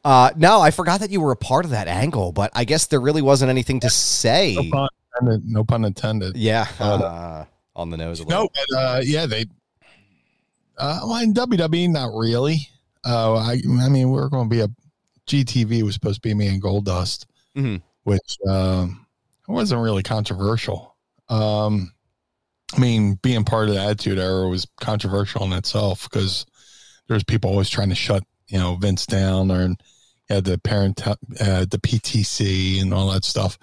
Uh, no, I forgot that you were a part of that angle, but I guess there really wasn't anything to say. No pun intended. No pun intended. Yeah, Uh, uh, on the nose. No, but uh, yeah, they. Uh, well, in WWE, not really. Uh, I, I mean, we're going to be a GTV was supposed to be me and Goldust, Mhm. which um, wasn't really controversial. Um, I mean, being part of the Attitude Era was controversial in itself because there's people always trying to shut you know Vince down or had the parent uh, the PTC and all that stuff.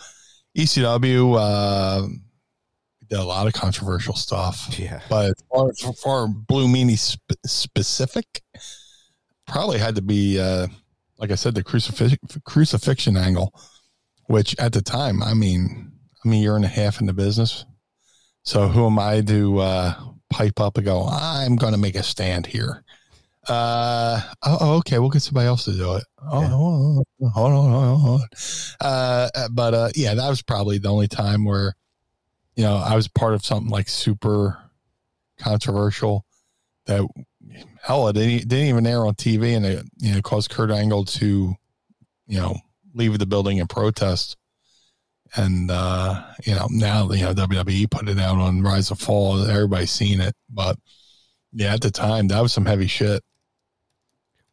ECW uh, did a lot of controversial stuff. Yeah. But as far as for Blue Meanie sp- specific, probably had to be, uh, like I said, the crucifix crucifixion angle, which at the time, I mean, I'm a year and a half in the business. So who am I to uh, pipe up and go, I'm going to make a stand here? Uh, oh, oh, okay, we'll get somebody else to do it. Oh, Yeah. hold on, hold on, hold on, hold on. Uh, but uh, yeah, that was probably the only time where you know, I was part of something like super controversial that hell, it didn't, didn't even air on TV and it, you know, caused Kurt Angle to, you know, leave the building and protest. And, uh, you know, now, you know, WWE put it out on Rise of Fall. Everybody's seen it. But yeah, at the time, that was some heavy shit.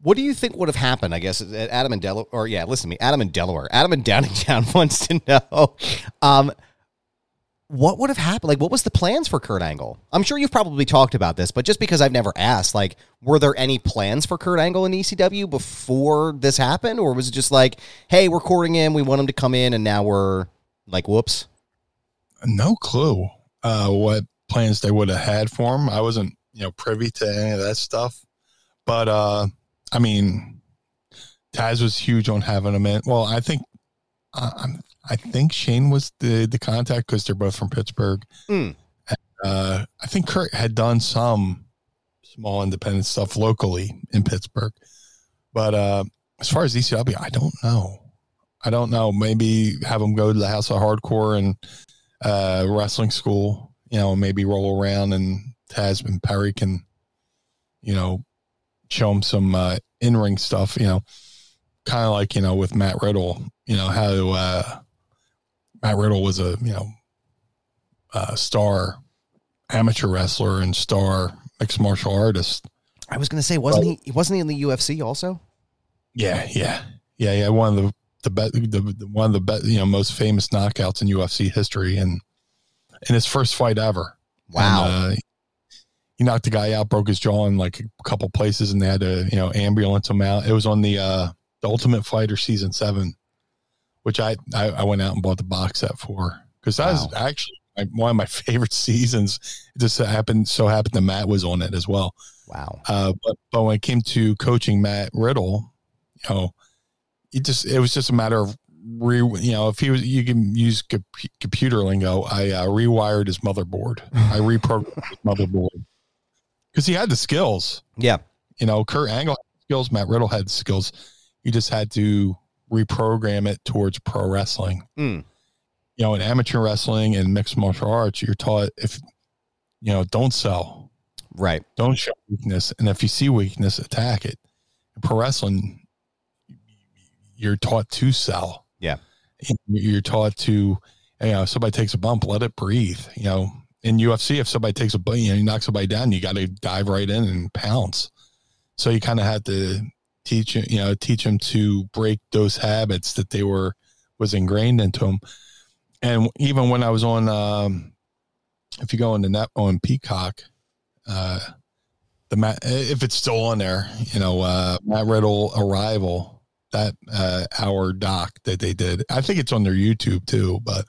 What do you think would have happened? I guess Adam and Delaware, or yeah, listen to me, Adam and Delaware, Adam and Downingtown wants to know, um, what would have happened? Like, what was the plans for Kurt Angle? I'm sure you've probably talked about this, but just because I've never asked, like, were there any plans for Kurt Angle in ECW before this happened, or was it just like, hey, we're courting him, we want him to come in, and now we're like, whoops? no clue uh, what plans they would have had for him. I wasn't, you know, privy to any of that stuff. But uh, I mean, Taz was huge on having him in. Well, I think, uh, I'm- I think Shane was the the contact because they're both from Pittsburgh. Mm. Uh, I think Kurt had done some small independent stuff locally in Pittsburgh, but uh, as far as ECW, I don't know. I don't know. Maybe have him go to the House of Hardcore and uh, wrestling school. You know, maybe roll around and Taz and Perry can, you know, show him some uh, in ring stuff. You know, kind of like you know with Matt Riddle. You know how uh, Matt Riddle was a you know uh, star amateur wrestler and star mixed martial artist. I was gonna say, wasn't he? Wasn't he in the UFC also? Yeah, yeah, yeah, yeah. One of the the, be- the, the one of the be- you know most famous knockouts in UFC history, and in his first fight ever. Wow. And, uh, he knocked the guy out, broke his jaw in like a couple places, and they had to you know ambulance him out. It was on the uh, the Ultimate Fighter season seven, which I I, I went out and bought the box set for because that was actually my, one of my favorite seasons. It just happened so happened that Matt was on it as well. wow. Uh, but but when it came to coaching Matt Riddle, you know, it just it was just a matter of re you know if he was you can use comp- computer lingo. I uh, rewired his motherboard. I reprogrammed his motherboard because he had the skills. Yeah. You know, Kurt Angle had skills. Matt Riddle had skills. You just had to reprogram it towards pro wrestling. Mm. You know, in amateur wrestling and mixed martial arts, you're taught if you know don't sell Right. don't show weakness. And if you see weakness, attack it. In pro wrestling, you're taught to sell. Yeah. You're taught to, you know, if somebody takes a bump, let it breathe. You know, in UFC, if somebody takes a bump, you know, you knock somebody down, you got to dive right in and pounce. So you kind of had to teach, you know, teach them to break those habits that they were, was ingrained into them. And even when I was on, um, if you go on the net on Peacock, uh, the Matt, if it's still on there, you know, uh, Matt Riddle arrival, that uh, hour doc that they did. I think it's on their YouTube too, but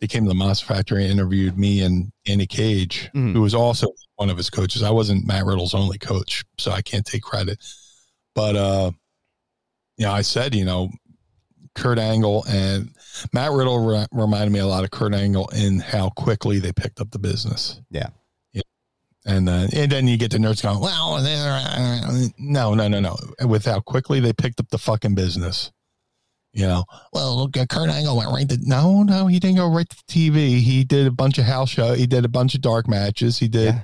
they came to the Monster Factory and interviewed me and Danny Cage, Mhm. who was also one of his coaches. I wasn't Matt Riddle's only coach, so I can't take credit. But uh, you know, I said, you know, Kurt Angle and Matt Riddle re- reminded me a lot of Kurt Angle in how quickly they picked up the business. Yeah. yeah. And, uh, and then you get the nerds going, well, no, no, no, no. With how quickly they picked up the fucking business. You know, well, look Kurt Angle went right to, no, no, he didn't go right to TV. He did a bunch of house show. He did a bunch of dark matches. He did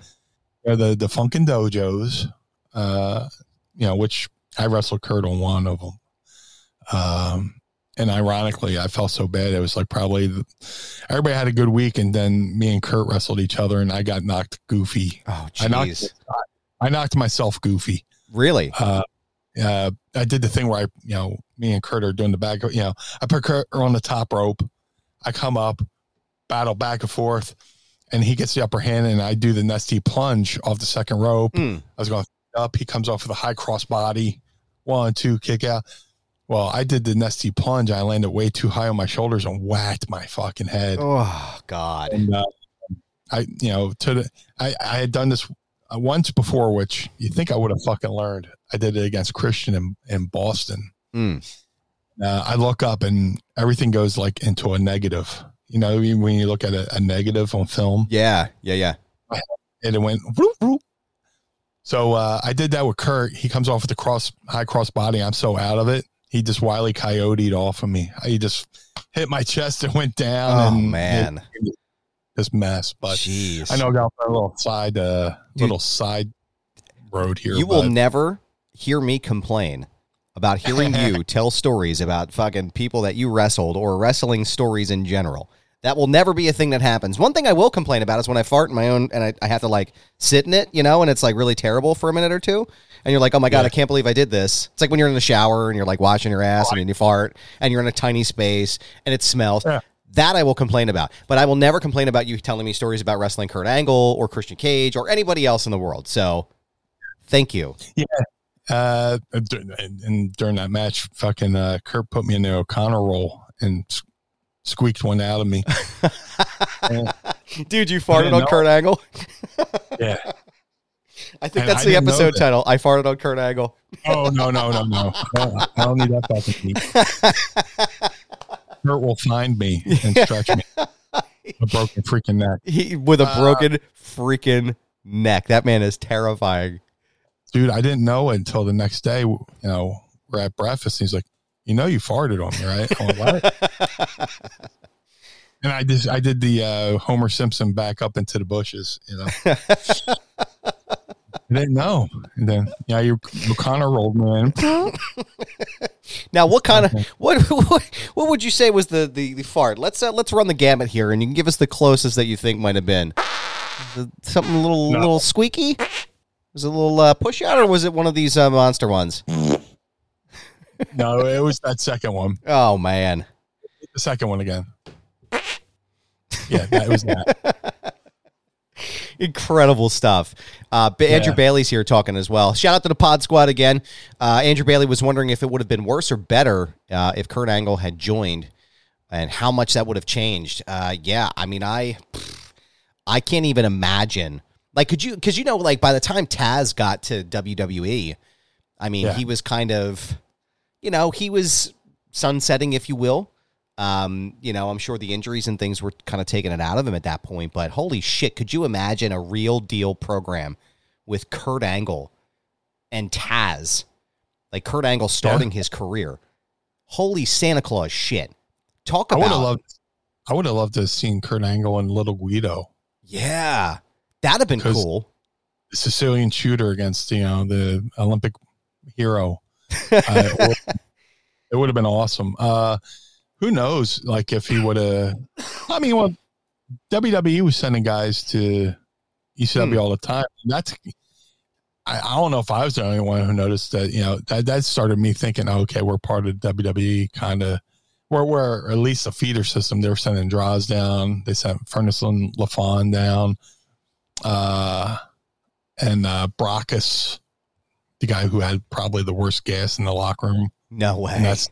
Yeah. uh, the, the Funkin' Dojos, uh, you know, which I wrestled Kurt on one of them. Um, and ironically, I felt so bad. It was like probably the, everybody had a good week, and then me and Kurt wrestled each other, and I got knocked goofy. Oh, I knocked, jeez. I knocked myself goofy. Really? Uh, uh, I did the thing where I, you know, me and Kurt are doing the back. You know, I put Kurt on the top rope. I come up, battle back and forth, and he gets the upper hand, and I do the nesty plunge off the second rope. Mm. I was going up. He comes off with a high cross body. One, two, kick out. Well, I did the nesty plunge. I landed way too high on my shoulders and whacked my fucking head. Oh, God. And uh, I, you know, to the, I, I had done this once before, which you think I would have fucking learned. I did it against Christian in, in Boston. Mm. Uh, I look up and everything goes like into a negative. You know, when you look at a, a negative on film, Yeah, yeah, yeah. and it went whoop, whoop. So uh, I did that with Kurt. He comes off with the cross high cross body. I'm so out of it. He just wily coyoteed off of me. He just hit my chest and went down. Oh, man. this mess. But Jeez. I know I got a little side, uh, Dude. little side road here. You will never hear me complain about hearing you tell stories about fucking people that you wrestled or wrestling stories in general. That will never be a thing that happens. One thing I will complain about is when I fart in my own and I, I have to like sit in it, you know, and it's like really terrible for a minute or two. And you're like, oh my God, Yeah. I can't believe I did this. It's like when you're in the shower and you're like washing your ass and then you fart and you're in a tiny space and it smells. Yeah. That I will complain about. But I will never complain about you telling me stories about wrestling Kurt Angle or Christian Cage or anybody else in the world. So thank you. uh, and, during that match, fucking uh, Kurt put me in the O'Connor roll and squeaked one out of me. Dude, you farted on know Kurt Angle? yeah. I think And that's I the episode that. title. I farted on Kurt Angle. Oh no no no no! I don't need that fucking heat. Kurt will find me and stretch me. A broken freaking neck, He with a Uh, broken freaking neck. That man is terrifying. dude. I didn't know until the next day. You know, we're at breakfast. And he's like, "You know, you farted on me, right?" I'm like, what? and I just I did the uh, Homer Simpson back up into the bushes. You know, I didn't know. And then yeah, you O'Connor rolled me in. Now, what kind of what, what what would you say was the the, the fart? Let's uh, let's run the gamut here, and you can give us the closest that you think might have been. The- something a little No. little squeaky. Was it a little uh, push out, or was it one of these uh, monster ones? No, it was that second one. Oh man. The second one again. Yeah, that was that. Incredible stuff. Uh, Andrew Yeah. Bailey's here talking as well. Shout out to the Pod Squad again. Uh, Andrew Bailey was wondering if it would have been worse or better uh, if Kurt Angle had joined, and how much that would have changed. Uh, yeah, I mean, I, I can't even imagine. Like, could you? Because you know, like by the time Taz got to WWE, I mean, Yeah. he was kind of, you know, he was sunsetting, if you will. Um, you know, I'm sure the injuries and things were kind of taking it out of him at that point. But holy shit, could you imagine a real deal program with Kurt Angle and Taz? Like Kurt Angle starting his career. Holy Santa Claus shit. Talk I would have about loved. I would have loved to have seen Kurt Angle and Little Guido, Yeah. That'd have been cool. the Sicilian shooter against you know the Olympic hero. Uh, it would- it would have been awesome. Uh, who knows? Like if he would have. I mean, well, WWE was sending guys to ECW Hmm. all the time. That's. I, I don't know if I was the only one who noticed that. You know, that that started me thinking, oh, okay, we're part of WWE, kind of. We're, we're at least a feeder system. They were sending Droz down. They sent Furnas and LaFon down. Uh, and uh, Brakkus, the guy who had probably the worst gas in the locker room. No way. And that's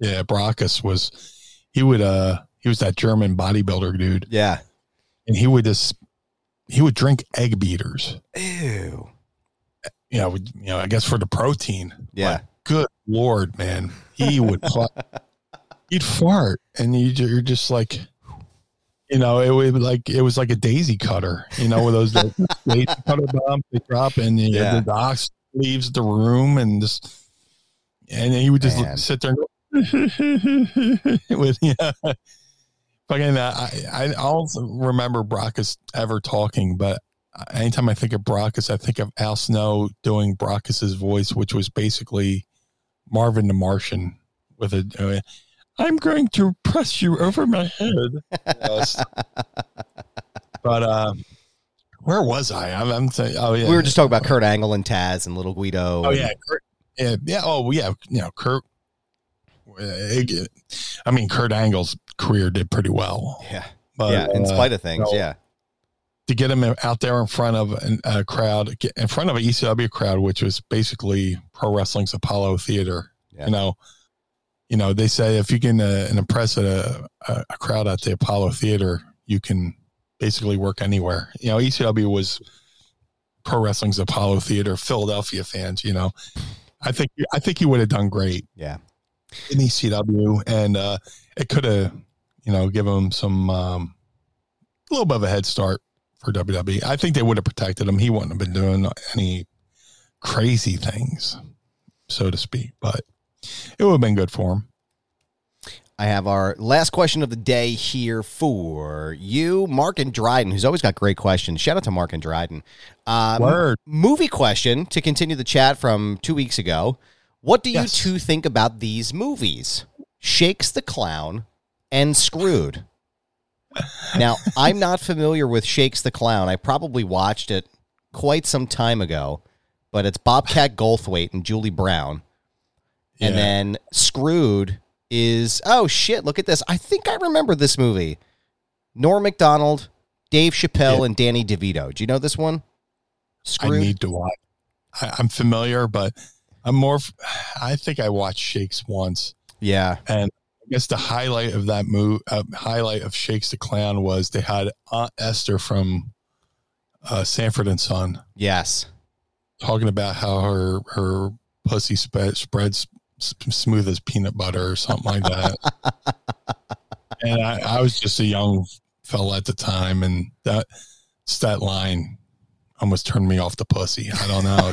yeah, Brakkus was he would uh he was that German bodybuilder dude, yeah. and he would just he would drink egg beaters. Ew. You know, would- you know, I guess for the protein. Yeah. But good lord, man, he would pl- he'd fart, and you you're just like, you know, it was like it was like a daisy cutter. You know, with those daisy cutter bombs they drop, and you Yeah. the doc leaves the room and just and he would just Man. sit there and go with yeah. Fucking, uh, I I don't remember Brakkus ever talking, but anytime I think of Brakkus, I think of Al Snow doing Brakkus's voice, which was basically Marvin the Martian with a. Uh, I'm going to press you over my head. But uh, where was I? I'm, I'm saying, oh yeah, We were just talking about Kurt Angle and Taz and Little Guido. Oh and- yeah, Kurt, yeah, yeah. Oh yeah, you know, Kurt. uh, I mean, Kurt Angle's career did pretty well, yeah, but yeah. In uh, spite of things, no. yeah, to get him out there in front of an- a crowd, in front of an ECW crowd, which was basically pro wrestling's Apollo Theater. Yeah. You know, you know they say if you can uh, impress a, a crowd at the Apollo Theater, you can basically work anywhere. You know, ECW was pro wrestling's Apollo Theater. Philadelphia fans, you know, I think I think he would have done great yeah. in ECW, and uh, it could have, you know, give him some um, a little bit of a head start for WWE. I think they would have protected him. He wouldn't have been doing any crazy things, so to speak. But it would have been good for him. I have our last question of the day here for you, Mark and Dryden, who's always got great questions. Shout out to Mark and Dryden. Um, Word. movie question to continue the chat from two weeks ago. What do you Yes. two think about these movies? Shakes the Clown and Screwed. now, I'm not familiar with Shakes the Clown. I probably watched it quite some time ago, but it's Bobcat Goldthwait and Julie Brown. And Yeah. then Screwed is oh shit, look at this. I think I remember this movie. Norm Macdonald, Dave Chappelle, Yeah. and Danny DeVito. Do you know this one? I need to watch. I, I'm familiar, but I'm more. I think I watched Shakes once. yeah. And I guess the highlight of that move, uh, highlight of Shakes the Clown was they had Aunt Esther from uh, Sanford and Son Yes. talking about how her her pussy spe- spreads smooth as peanut butter or something like that. and I, I was just a young fella at the time, and that that line almost turned me off the pussy. I don't know.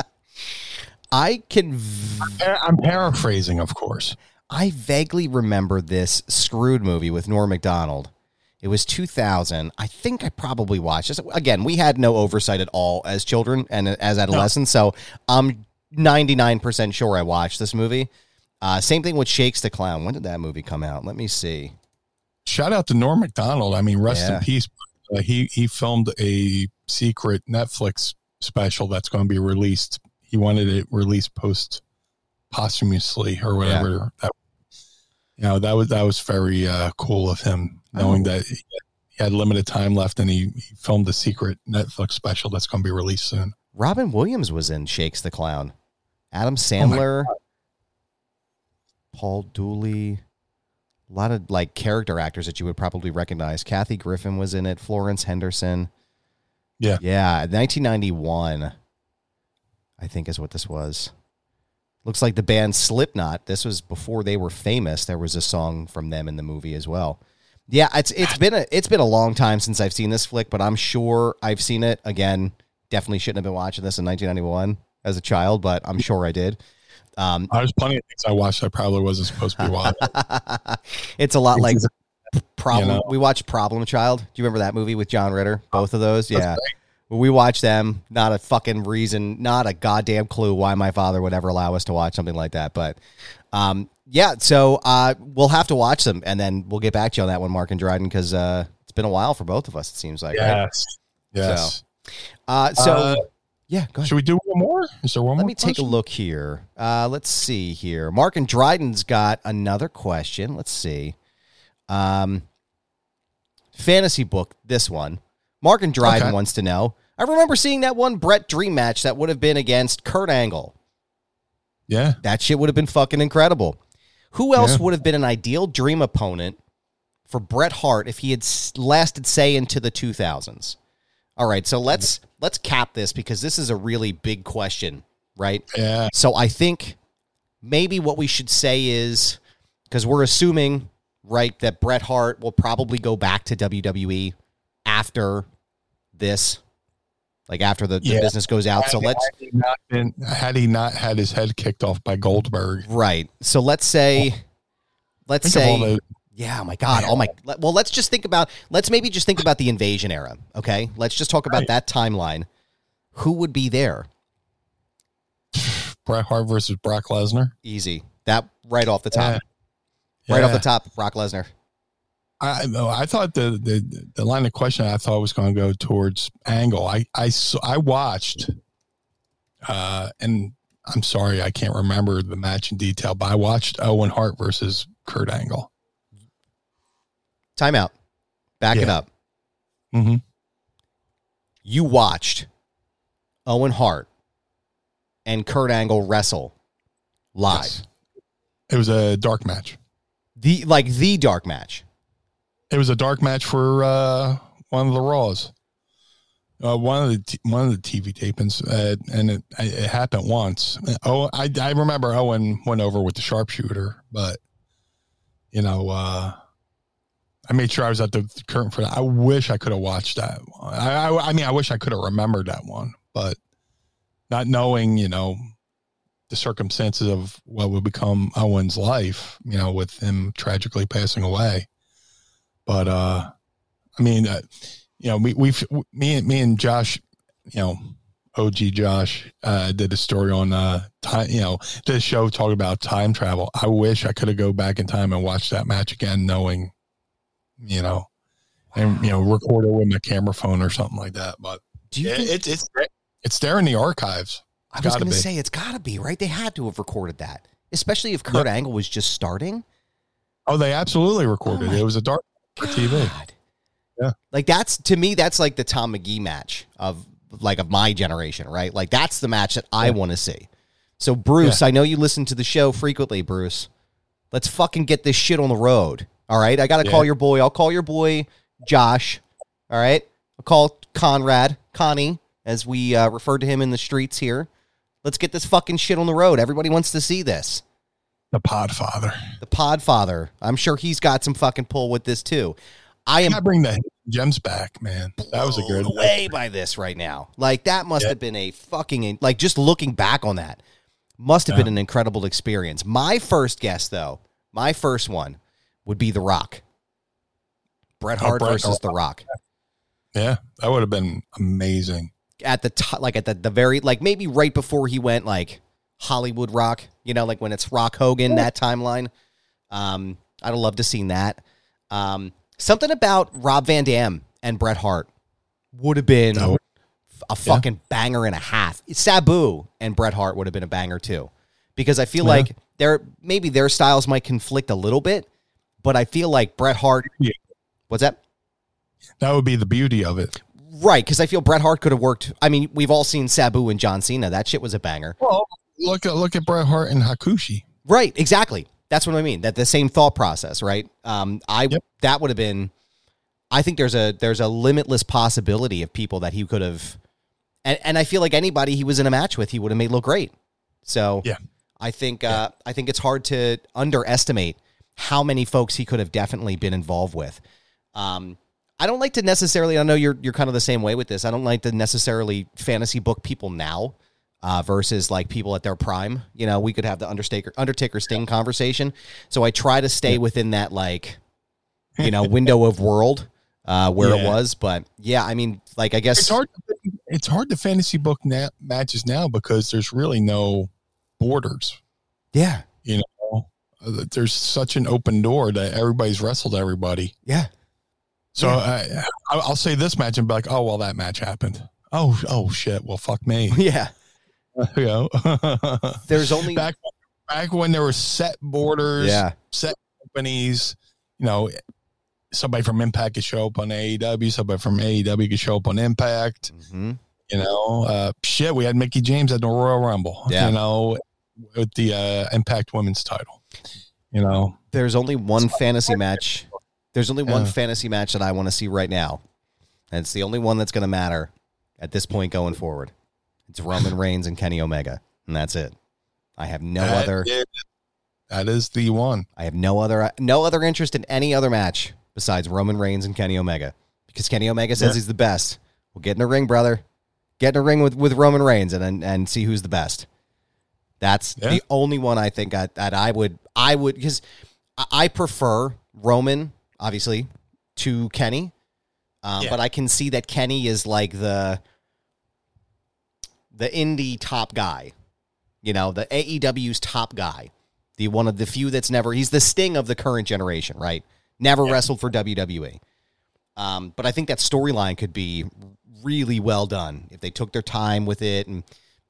I can v- I'm paraphrasing, of course. I vaguely remember this Screwed movie with Norm Macdonald. It was 2000. I think I probably watched this. Again, we had no oversight at all as children and as adolescents, so I'm 99% sure I watched this movie. Uh, same thing with Shakes the Clown. When did that movie come out? Let me see. shout out to Norm Macdonald. I mean, rest Yeah. in peace. Uh, he he filmed a secret Netflix special that's going to be released. He wanted it released post posthumously or whatever. That, you know, that was that was very uh, cool of him, knowing Oh. that he had limited time left, and he, he filmed a secret Netflix special that's going to be released soon. Robin Williams was in Shakes the Clown. Adam oh my Sandler, Paul Dooley, a lot of like character actors that you would probably recognize. Kathy Griffin was in it. Florence Henderson. Yeah. yeah, 1991. I think is what this was. Looks like the band Slipknot. This was before they were famous. There was a song from them in the movie as well. Yeah, it's it's been a it's been a long time since I've seen this flick, but I'm sure I've seen it again. Definitely shouldn't have been watching this in 1991 as a child, but I'm sure I did. Um, There's plenty of things I watched I probably wasn't supposed to be watching. it's a lot like problem. you know. We watched Problem Child. Do you remember that movie with John Ritter? Both of those, yeah. We watched them. Not a fucking reason. Not a goddamn clue why my father would ever allow us to watch something like that. But um, yeah, so uh, we'll have to watch them, and then we'll get back to you on that one, Mark and Dryden, because uh, it's been a while for both of us. It seems like. Right? yes, yes. Uh, so Uh, yeah, go ahead. Should we do one more? Is there one Let more? me take a look here. Uh, let's see here. Mark and Dryden's got another question. Let's see. Um, fantasy book. This one. Mark and Dryden Okay. wants to know. I remember seeing that one Bret Dream match that would have been against Kurt Angle. Yeah. That shit would have been fucking incredible. Who else Yeah. would have been an ideal dream opponent for Bret Hart if he had lasted, say, into the 2000s? All right, so let's let's cap this because this is a really big question, right? Yeah. So I think maybe what we should say is because we're assuming right? That Bret Hart will probably go back to WWE after this, like after the, the Yeah. business goes out. So Had- let's had he not been had he not had his head kicked off by Goldberg. right. So let's say, let's Think say, yeah. My God. Oh my. Well, let's just think about. Let's maybe just think about the invasion era. Okay. Let's just talk about Right. that timeline. Who would be there? Bret Hart versus Brock Lesnar. Easy. That right off the top. Yeah. Right off the top. Brock Lesnar. I I thought the, the the line of question I thought was going to go towards Angle. I I I watched, uh, and I'm sorry I can't remember the match in detail, but I watched Owen Hart versus Kurt Angle. Timeout. Back it up. Mm-hmm. You watched Owen Hart and Kurt Angle wrestle live. It was a dark match. The like the dark match. It was a dark match for uh, one of the Raws. Uh, one of the t- one of the TV tapings, uh, and it, it happened once. Oh, I, I remember Owen went over with the sharpshooter, but you know, uh, I made sure I was at the curtain for that. I wish I could have watched that. One. I, I, I mean, I wish I could have remembered that one, but not knowing, you know, the circumstances of what would become Owen's life, you know, with him tragically passing away. But uh, I mean, uh, you know, we we've me and me and Josh, you know, OG Josh uh, did a story on uh time, you know, did a show talking about time travel. I wish I could have go back in time and watched that match again, knowing, you know, and you know, record it with my camera phone or something like that. But Do you yeah, think, it's it's it's there in the archives. I was going to say it's got to be, right? They had to have recorded that. Especially if Kurt Angle was just starting. Oh, they absolutely recorded Oh it. It was a dark for TV. Yeah. Like that's to me that's like the Tom Magee match of like of my generation, right? Like that's the match that I Yeah. want to see. So Bruce, I know you listen to the show frequently, Bruce. Let's fucking get this shit on the road. All right? I got to Yeah. call your boy. I'll call your boy Josh. All right? I'll call Conrad, Connie as we uh, refer to him in the streets here. Let's get this fucking shit on the road. Everybody wants to see this. The Podfather. The Podfather. I'm sure he's got some fucking pull with this too. I I am gotta bring the gems back, man. That was a good. way by this right now. Like that must Yeah. have been a fucking like just looking back on that must have Yeah. been an incredible experience. My first guess though, my first one would be The Rock. Bret Oh, Hart Bret- versus The Rock. Yeah, that would have been amazing. At the top, like at the, the very like maybe right before he went like Hollywood Rock, you know, like when it's Rock Hogan that timeline. Um, I'd have loved to seen that. Um, something about Rob Van Dam and Bret Hart would have been would- a fucking banger and a half. Sabu and Bret Hart would have been a banger too, because I feel Yeah. like their maybe their styles might conflict a little bit, but I feel like Bret Hart. Yeah. What's that? That would be the beauty of it. Right, because I feel Bret Hart could have worked. I mean, we've all seen Sabu and John Cena. That shit was a banger. Well, look at look at Bret Hart and Hakushi. Right, exactly. That's what I mean. That the same thought process, right? Um, I Yep. that would have been. I think there's a there's a limitless possibility of people that he could have, and and I feel like anybody he was in a match with, he would have made look great. So Yeah. I think uh, I think it's hard to underestimate how many folks he could have definitely been involved with. Um, I don't like to necessarily. I know you're you're kind of the same way with this. I don't like to necessarily fantasy book people now uh, versus like people at their prime. You know, we could have the Undertaker Undertaker Sting conversation. So I try to stay within that like you know window of world uh, where it was. But yeah, I mean, like I guess It's hard. It's hard to fantasy book na- matches now because there's really no borders. Yeah, You know, there's such an open door that everybody's wrestled everybody. yeah, So Yeah. I, I'll say this match and be like, oh well, that match happened. Oh oh shit. Well, fuck me. yeah. you know, There's only back back when there were set borders, yeah, set companies. You know, somebody from Impact could show up on AEW. Somebody from AEW could show up on Impact. hmm You know, uh, shit. We had Mickie James at the Royal Rumble. Yeah. You know, with the uh, Impact Women's title. You know, there's only one fantasy match. There's only one Yeah. fantasy match that I want to see right now, and it's the only one that's going to matter at this point going forward. It's Roman Reigns and Kenny Omega, and that's it. I have no that other. is- That is the one. I have no other no other interest in any other match besides Roman Reigns and Kenny Omega because Kenny Omega says Yeah. he's the best. We'll get in a ring, brother. Get in a ring with, with Roman Reigns and, and and see who's the best. That's Yeah. the only one I think I, that I would I would because I- prefer Roman obviously to Kenny, um, Yeah. but I can see that Kenny is like the the indie top guy, you know, the AEW's top guy, the one of the few that's never. He's the Sting of the current generation, right? Never wrestled for WWE. Um, but I think that storyline could be really well done if they took their time with it. And,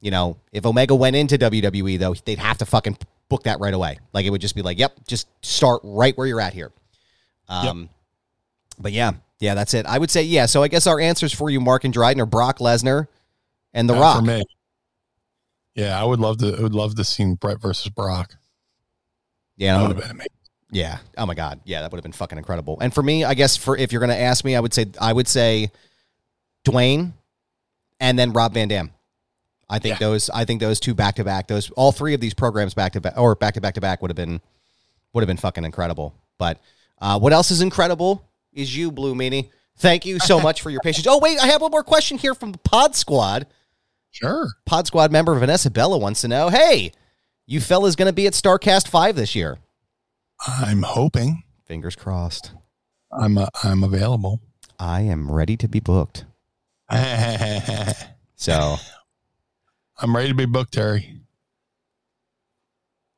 you know, if Omega went into WWE, though, they'd have to fucking book that right away. Like, it would just be like, yep, just start right where you're at here. Um, But yeah, yeah, that's it. I would say, yeah. So I guess our answers for you, Mark and Dryden, are Brock Lesnar and The Uh, Rock. for me. Yeah, I would love to. I would love to see Bret versus Brock. Yeah, That would have been amazing. Yeah. Oh my God. Yeah, that would have been fucking incredible. And for me, I guess for if you're gonna ask me, I would say I would say Dwayne and then Rob Van Dam. I think Yeah. those I think those two back to back, those all three of these programs back to back or back to back to back would have been would have been fucking incredible. But uh, what else is incredible is you, Blue Meanie. Thank you so much for your patience. Oh, wait, I have one more question here from the Pod Squad. Sure. Pod Squad member Vanessa Bella wants to know, hey, you fellas gonna be at Starcast 5 this year. I'm hoping. Fingers crossed. I'm uh, I'm available. I am ready to be booked. I'm ready to be booked, Terry.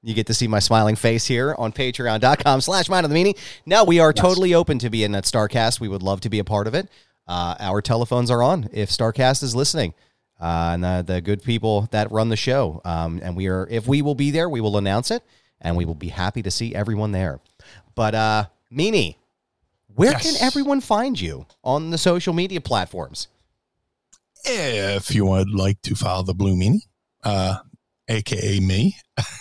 you get to see my smiling face here on patreon.com slash mind of the meanie. Now we are totally open to being at Starcast. We would love to be a part of it. Uh, our telephones are on if Starcast is listening. Uh, and the, the good people that run the show. Um, and we are, if we will be there, we will announce it and we will be happy to see everyone there. But, uh, Meanie, where Yes. can everyone find you on the social media platforms? If you would like to follow the Blue Meanie, uh, aka me,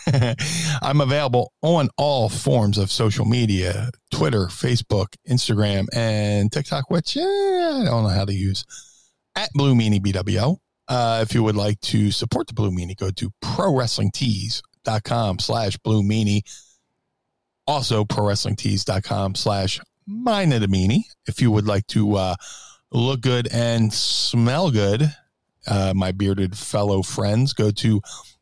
I'm available on all forms of social media: Twitter, Facebook, Instagram, and TikTok. Which I don't know how to use. At Blue Meanie BWO. Uh, if you would like to support the Blue Meanie, go to prowrestlingtees.com slash Blue Meanie. Also, prowrestlingtees.com slash Mind of the Meanie. If you would like to uh, look good and smell good, uh, my bearded fellow friends, go to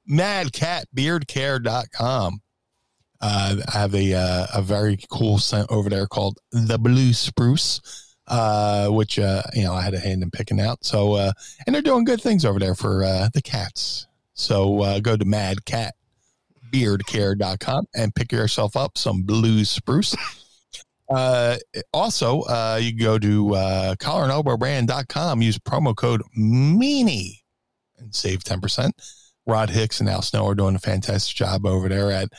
madcatbeardcare.com. Uh, I have a uh, a very cool scent over there called the Blue Spruce, uh, which uh, you know I had a hand in picking out. So uh, and they're doing good things over there for uh, the cats. So uh, go to madcatbeardcare.com and pick yourself up some Blue Spruce. Uh, also, uh, you can go to uh, collarandelbowbrand.com, use promo code MEANIE and save 10%. Rod Hicks and Al Snow are doing a fantastic job over there at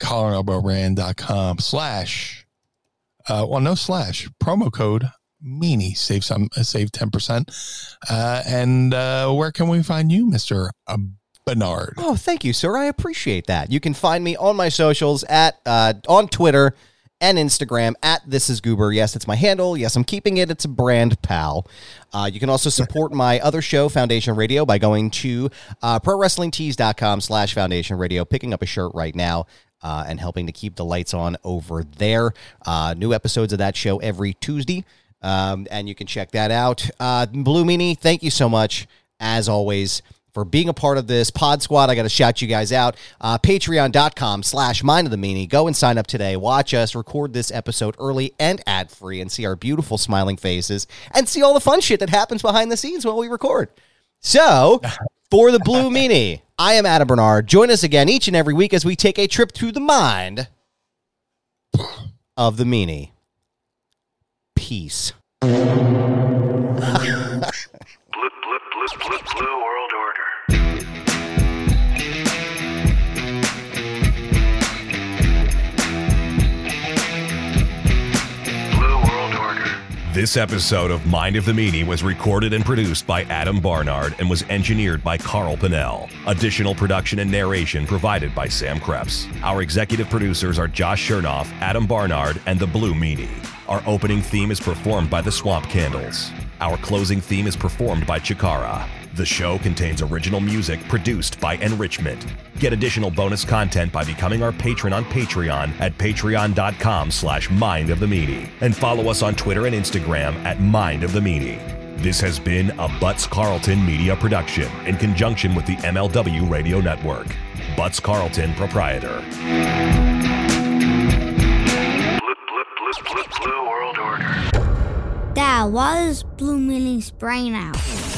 collarandelbowbrand.com slash, uh, well, no slash, promo code MEANIE, save some, uh, save 10%. Uh, and uh, where can we find you, Mr. Barnard? Oh, thank you, sir. I appreciate that. You can find me on my socials at uh, on Twitter and Instagram at this is goober. Yes, it's my handle. Yes, I'm keeping it. It's a brand pal. Uh, you can also support my other show, Foundation Radio, by going to uh, prowrestlingtees.com slash foundation radio, picking up a shirt right now. Uh, and helping to keep the lights on over there. Uh, new episodes of that show every Tuesday. Um, and you can check that out. Uh, Blue Meanie, thank you so much, as always, for being a part of this pod squad. I got to shout you guys out. Uh, Patreon.com slash mind of the meanie. Go and sign up today. Watch us record this episode early and ad free and see our beautiful smiling faces and see all the fun shit that happens behind the scenes while we record. So, for the Blue Meanie, I am Adam Barnard. Join us again each and every week as we take a trip through the mind of the Meanie. Peace. Blue, blue, blue, blue, blue world This episode of Mind of the Meanie was recorded and produced by Adam Barnard and was engineered by Carl Pinnell. Additional production and narration provided by Sam Krebs. Our executive producers are Josh Chernoff, Adam Barnard, and the Blue Meanie. Our opening theme is performed by the Swamp Candles. Our closing theme is performed by Chikara. The show contains original music produced by Enrichment. Get additional bonus content by becoming our patron on Patreon at patreon.com slash mind of the meanie. And follow us on Twitter and Instagram at mind of the meanie. This has been a Butts Carlton media production in conjunction with the MLW Radio Network. Butts Carlton, proprietor. Blue, blue, blue, blue, world order. Why is Blue brain out?